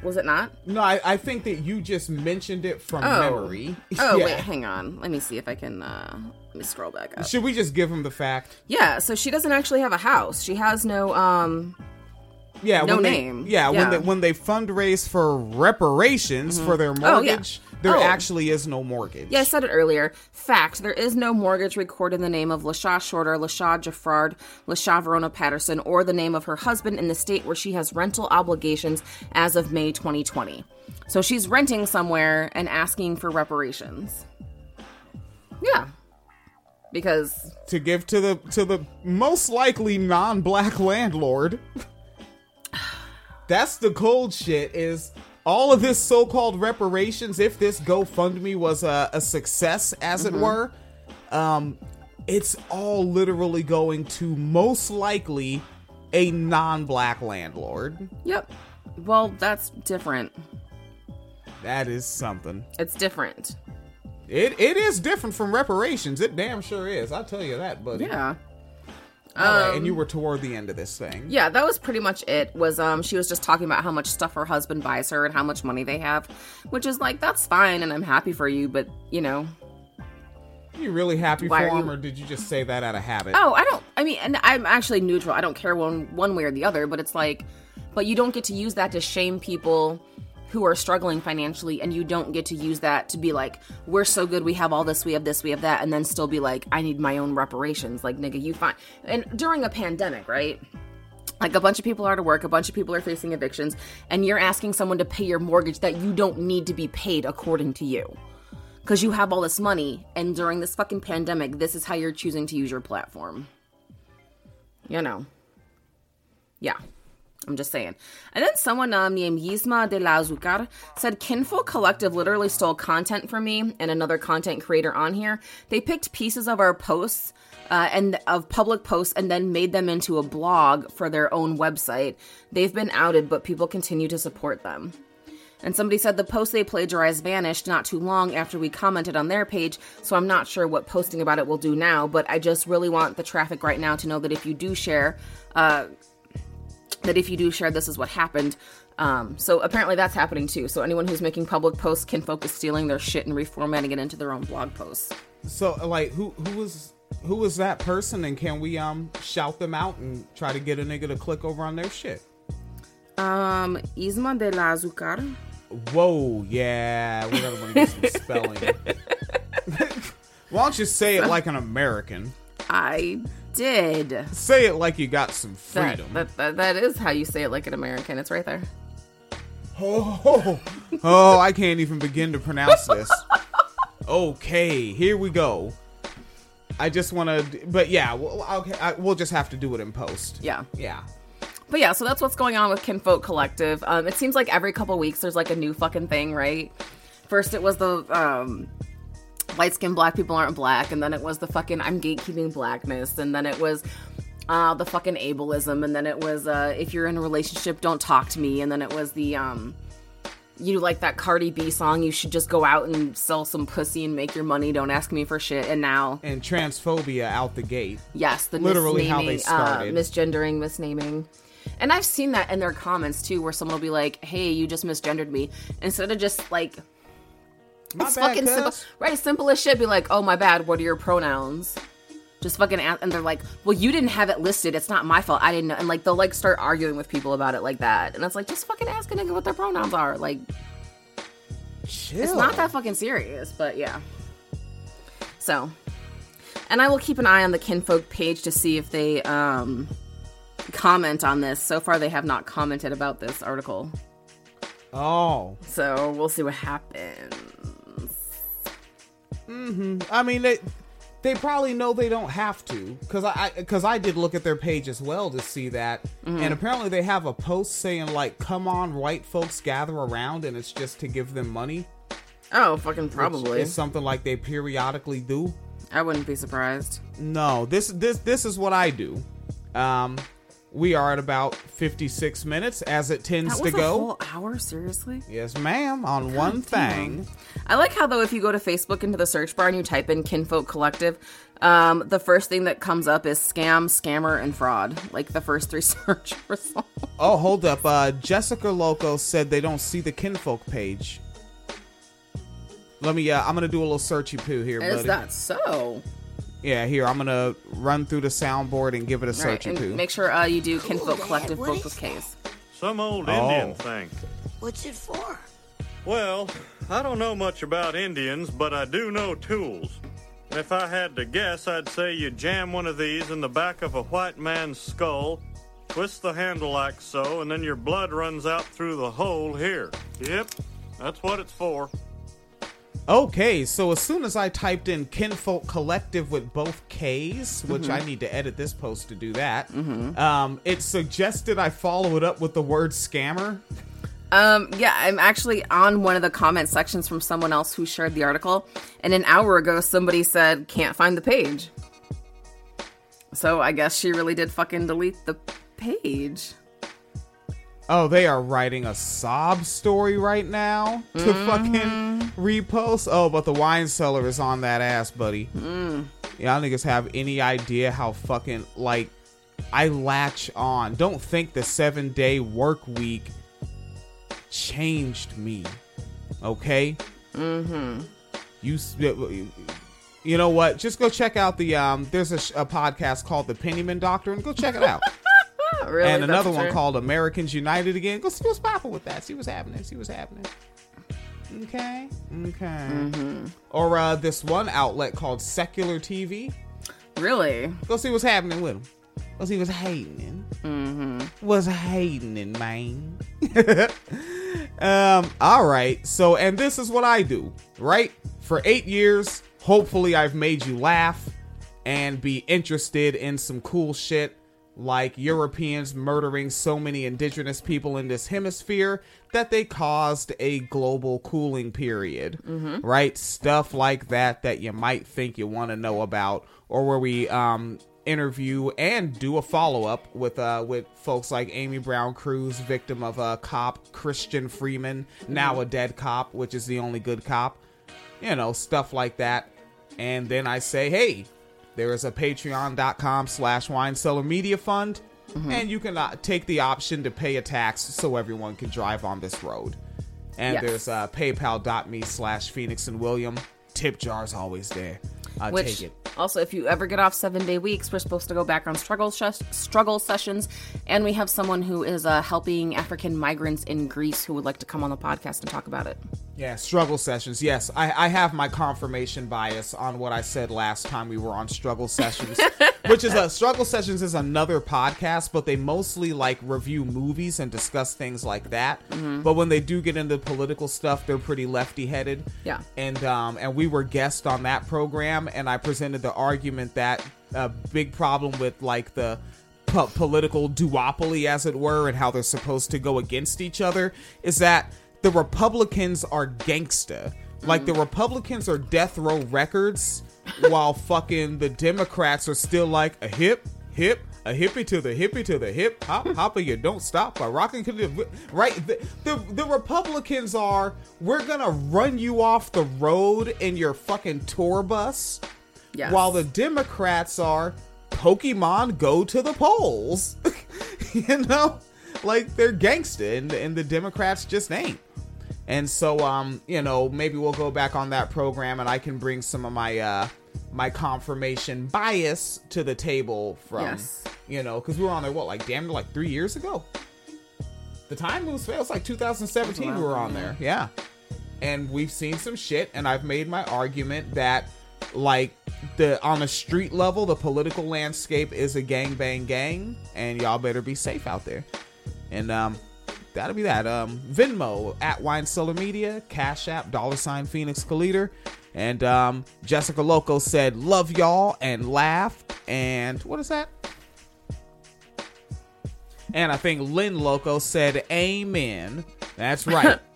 Was it not? No, I, I think that you just mentioned it from Oh. memory. Oh Yeah. wait, hang on. Let me see if I can. uh Let me scroll back up. Should we just give him the fact? Yeah, so she doesn't actually have a house. She has no. um Yeah, No when name. They, yeah, Yeah. when they when they fundraise for reparations mm-hmm. for their Oh, yeah. mortgage, there Oh. actually is no mortgage. Yeah, I said it earlier. Fact: There is no mortgage recorded in the name of Lasha Shorter, Lasha Jaffrard, Lasha Verona Patterson, or the name of her husband in the state where she has rental obligations as of May 2020. So she's renting somewhere and asking for reparations. Yeah, because to give to the to the most likely non-black landlord. That's the cold shit. Is all of this so-called reparations? If this GoFundMe was a, a success, as Mm-hmm. it were, um, it's all literally going to most likely a non-black landlord. yep. Well, that's different. That is something. It's different. It it is different from reparations. It damn sure is. I'll tell you that, buddy. Yeah. All right, and you were toward the end of this thing. Yeah, that was pretty much it. Was um she was just talking about how much stuff her husband buys her and how much money they have, which is like that's fine and I'm happy for you, but you know. Are You really happy for him, you- or did you just say that out of habit? Oh, I don't I mean and I'm actually neutral. I don't care one one way or the other, but it's like but you don't get to use that to shame people who are struggling financially and you don't get to use that to be like we're so good we have all this we have this we have that and then still be like I need my own reparations like nigga you find and during a pandemic, right? Like a bunch of people are of work, a bunch of people are facing evictions, and you're asking someone to pay your mortgage that you don't need to be paid according to you. Because you have all this money, and during this fucking pandemic, this is how you're choosing to use your platform. You know. Yeah. I'm just saying. And then someone um, named Yisma de la Azucar said Kinfolk Kollective literally stole content from me and another content creator on here. They picked pieces of our posts uh, and of public posts and then made them into a blog for their own website. They've been outed, but people continue to support them. And somebody said the post they plagiarized vanished not too long after we commented on their page, so I'm not sure what posting about it will do now, but I just really want the traffic right now to know that if you do share, uh, that if you do share, this is what happened. Um, so apparently that's happening too. So anyone who's making public posts can focus stealing their shit and reformatting it into their own blog posts. So like who who was who was that person and can we um shout them out and try to get a nigga to click over on their shit? Um, Isma de la Azucar. Whoa, yeah, we're gonna want to get some spelling. Why don't you say it like an American? I did. Say it like you got some freedom. that, that, that is how you say it like an American. It's right there. Oh, oh, oh, I can't even begin to pronounce this. Okay, here we go. I just want to, but yeah, well, okay, I, we'll just have to do it in post. Yeah. Yeah. But yeah, so that's what's going on with Kinfolk Kollective. Um, it seems like every couple weeks there's like a new fucking thing, right? First it was the um, light skinned black people aren't black, and then it was the fucking I'm gatekeeping blackness, and then it was uh, the fucking ableism, and then it was uh, if you're in a relationship, don't talk to me, and then it was the um, you like that Cardi B song, you should just go out and sell some pussy and make your money, don't ask me for shit, and now And transphobia out the gate. Yes, the Literally how they started. uh, misgendering, misnaming. And I've seen that in their comments too, where someone will be like, "Hey, you just misgendered me," instead of just like My it's bad, fucking simple, cuz. right? Simple as shit. Be like, "Oh my bad. What are your pronouns?" Just fucking, a- and they're like, "Well, you didn't have it listed. It's not my fault. I didn't know." And like they'll like start arguing with people about it like that, and it's like, just fucking ask a nigga what their pronouns are. Like, Chill. it's not that fucking serious, but yeah. So, and I will keep an eye on the Kinfolk page to see if they um comment on this. So far, they have not commented about this article, Oh, so we'll see what happens. I mean they they probably know they don't have to because I because I, did look at their page as well to see that, Mm-hmm. and apparently they have a post saying like, "Come on, white folks, gather around," and it's just to give them money. Oh, fucking probably. It's something like they periodically do. I wouldn't be surprised. No, this this this is what I do. Um, we are at about fifty six minutes as it tends That to go. whole hour, seriously. Yes, ma'am. On one thing. I like how though if you go to Facebook into the search bar and you type in Kinfolk Kollective, um, the first thing that comes up is scam, scammer, and fraud. Like the first three search results. Oh, hold up. Uh, Jessica Loco said they don't see the kinfolk page. Let me. Uh, I'm gonna do a little searchy poo here, Is buddy. that so? Yeah, here. I'm gonna run through the soundboard and give it a Right, searchy and poo. make sure uh, you do Kinfolk Dad, Collective what both is with K's. Some old Oh. Indian thing. What's it for? Well, I don't know much about Indians, but I do know tools. And if I had to guess, I'd say you jam one of these in the back of a white man's skull, twist the handle like so, and then your blood runs out through the hole here. Yep, that's what it's for. Okay, so as soon as I typed in Kinfolk Kollective with both K's, which I need to edit this post to do that, um, it suggested I follow it up with the word scammer. Um, yeah, I'm actually on one of the comment sections from someone else who shared the article, and an hour ago somebody said can't find the page. So I guess she really did fucking delete the page. Oh, they are writing a sob story right now to fucking repost. Oh, but the wine cellar is on that ass, buddy. Y'all niggas have any idea how fucking like I latch on? Don't think the seven day work week changed me. Okay. Mm-hmm. You. You know what? Just go check out the um. There's a, sh- a podcast called The Pennyman Doctrine. Go check it out really? and another one true? called Americans United again. Go see what's popping with that. See what's happening. See what's happening. Okay. Okay. Mm-hmm. Or uh, this one outlet called Secular TV. Really? Go see what's happening with them. Go see what's happening. Mm-hmm. What's happening, man? um. All right. So, and this is what I do. Right. For eight years, hopefully, I've made you laugh and be interested in some cool shit. Like Europeans murdering so many indigenous people in this hemisphere that they caused a global cooling period, right? Stuff like that that you might think you want to know about, or where we um, interview and do a follow up with uh, with folks like Amy Brown Cruz, victim of a cop Christian Freeman, now a dead cop, which is the only good cop, you know, stuff like that. And then I say, hey, there is a patreon.com slash wine cellar media fund and you can uh, take the option to pay a tax so everyone can drive on this road. And Yes. there's uh, paypal.me slash phoenix and william. Tip jar's always there. Uh, Which take it. also, if you ever get off seven day weeks, we're supposed to go back on struggle sh- struggle sessions, and we have someone who is uh, helping African migrants in Greece who would like to come on the podcast and talk about it. Yeah struggle sessions. Yes I, I have my confirmation bias on what i said last time we were on struggle sessions which is a struggle sessions is another podcast but they mostly like review movies and discuss things like that. But when they do get into political stuff they're pretty lefty headed Yeah. and um and we were guests on that program and i presented the argument that a big problem with like the po- political duopoly as it were and how they're supposed to go against each other is that the republicans are gangsta. Like the republicans are death row records while fucking the democrats are still like a hip hip a hippie to the hippie to the hip hop hopper you don't stop by rocking right? The, the the republicans are we're gonna run you off the road in your fucking tour bus Yes. while the democrats are pokemon go to the polls. You know? Like they're gangsta and, and the democrats just ain't and so um you know maybe we'll go back on that program and i can bring some of my uh my confirmation bias to the table from Yes. you know because we were on there what like damn near like three years ago? The time moves fast. Like 2017 we were on there. Yeah. And we've seen some shit and i've made my argument that like the on a street level the political landscape is a gang bang gang and y'all better be safe out there. And um that'll be that. Um venmo at wine Solar media cash app dollar sign phoenix Caliter. and um jessica loco said love y'all and laughed. And what is that? And i think lynn loco said amen. That's right.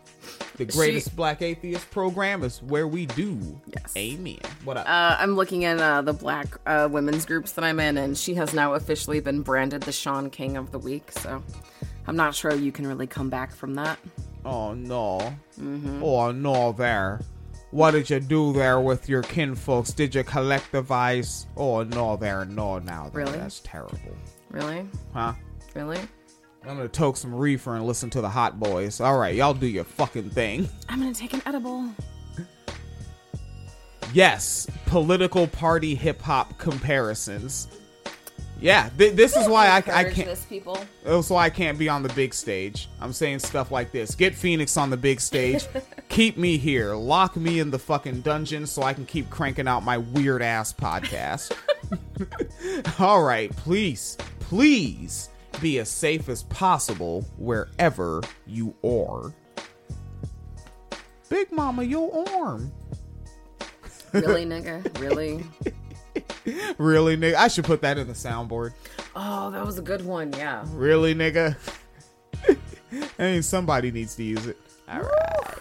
The greatest black atheist program is where we do. Yes. amen. What up? Uh, I'm looking at uh, the black uh, women's groups that I'm in, and she has now officially been branded the Shaun King of the week. So I'm not sure you can really come back from that. Oh no. Mm-hmm. Oh no there. What did you do there with your kinfolks? Did you collect the collectivize? Oh no there, no now there. Really? That's terrible. Really? Huh? Really? I'm gonna toke some reefer and listen to the hot boys. Alright, y'all do your fucking thing. I'm gonna take an edible. Yes, political party hip hop comparisons. Yeah, th- this is why I, I can't. This people. That's why I can't be on the big stage. I'm saying stuff like this. Get Phoenix on the big stage. keep me here. Lock me in the fucking dungeon so I can keep cranking out my weird ass podcast. All right, please, please be as safe as possible wherever you are. Big Mama, your arm. Really, nigga? Really? Really, nigga? I should put that in the soundboard. Oh, that was a good one. Yeah. Really, nigga? I mean, somebody needs to use it. All right.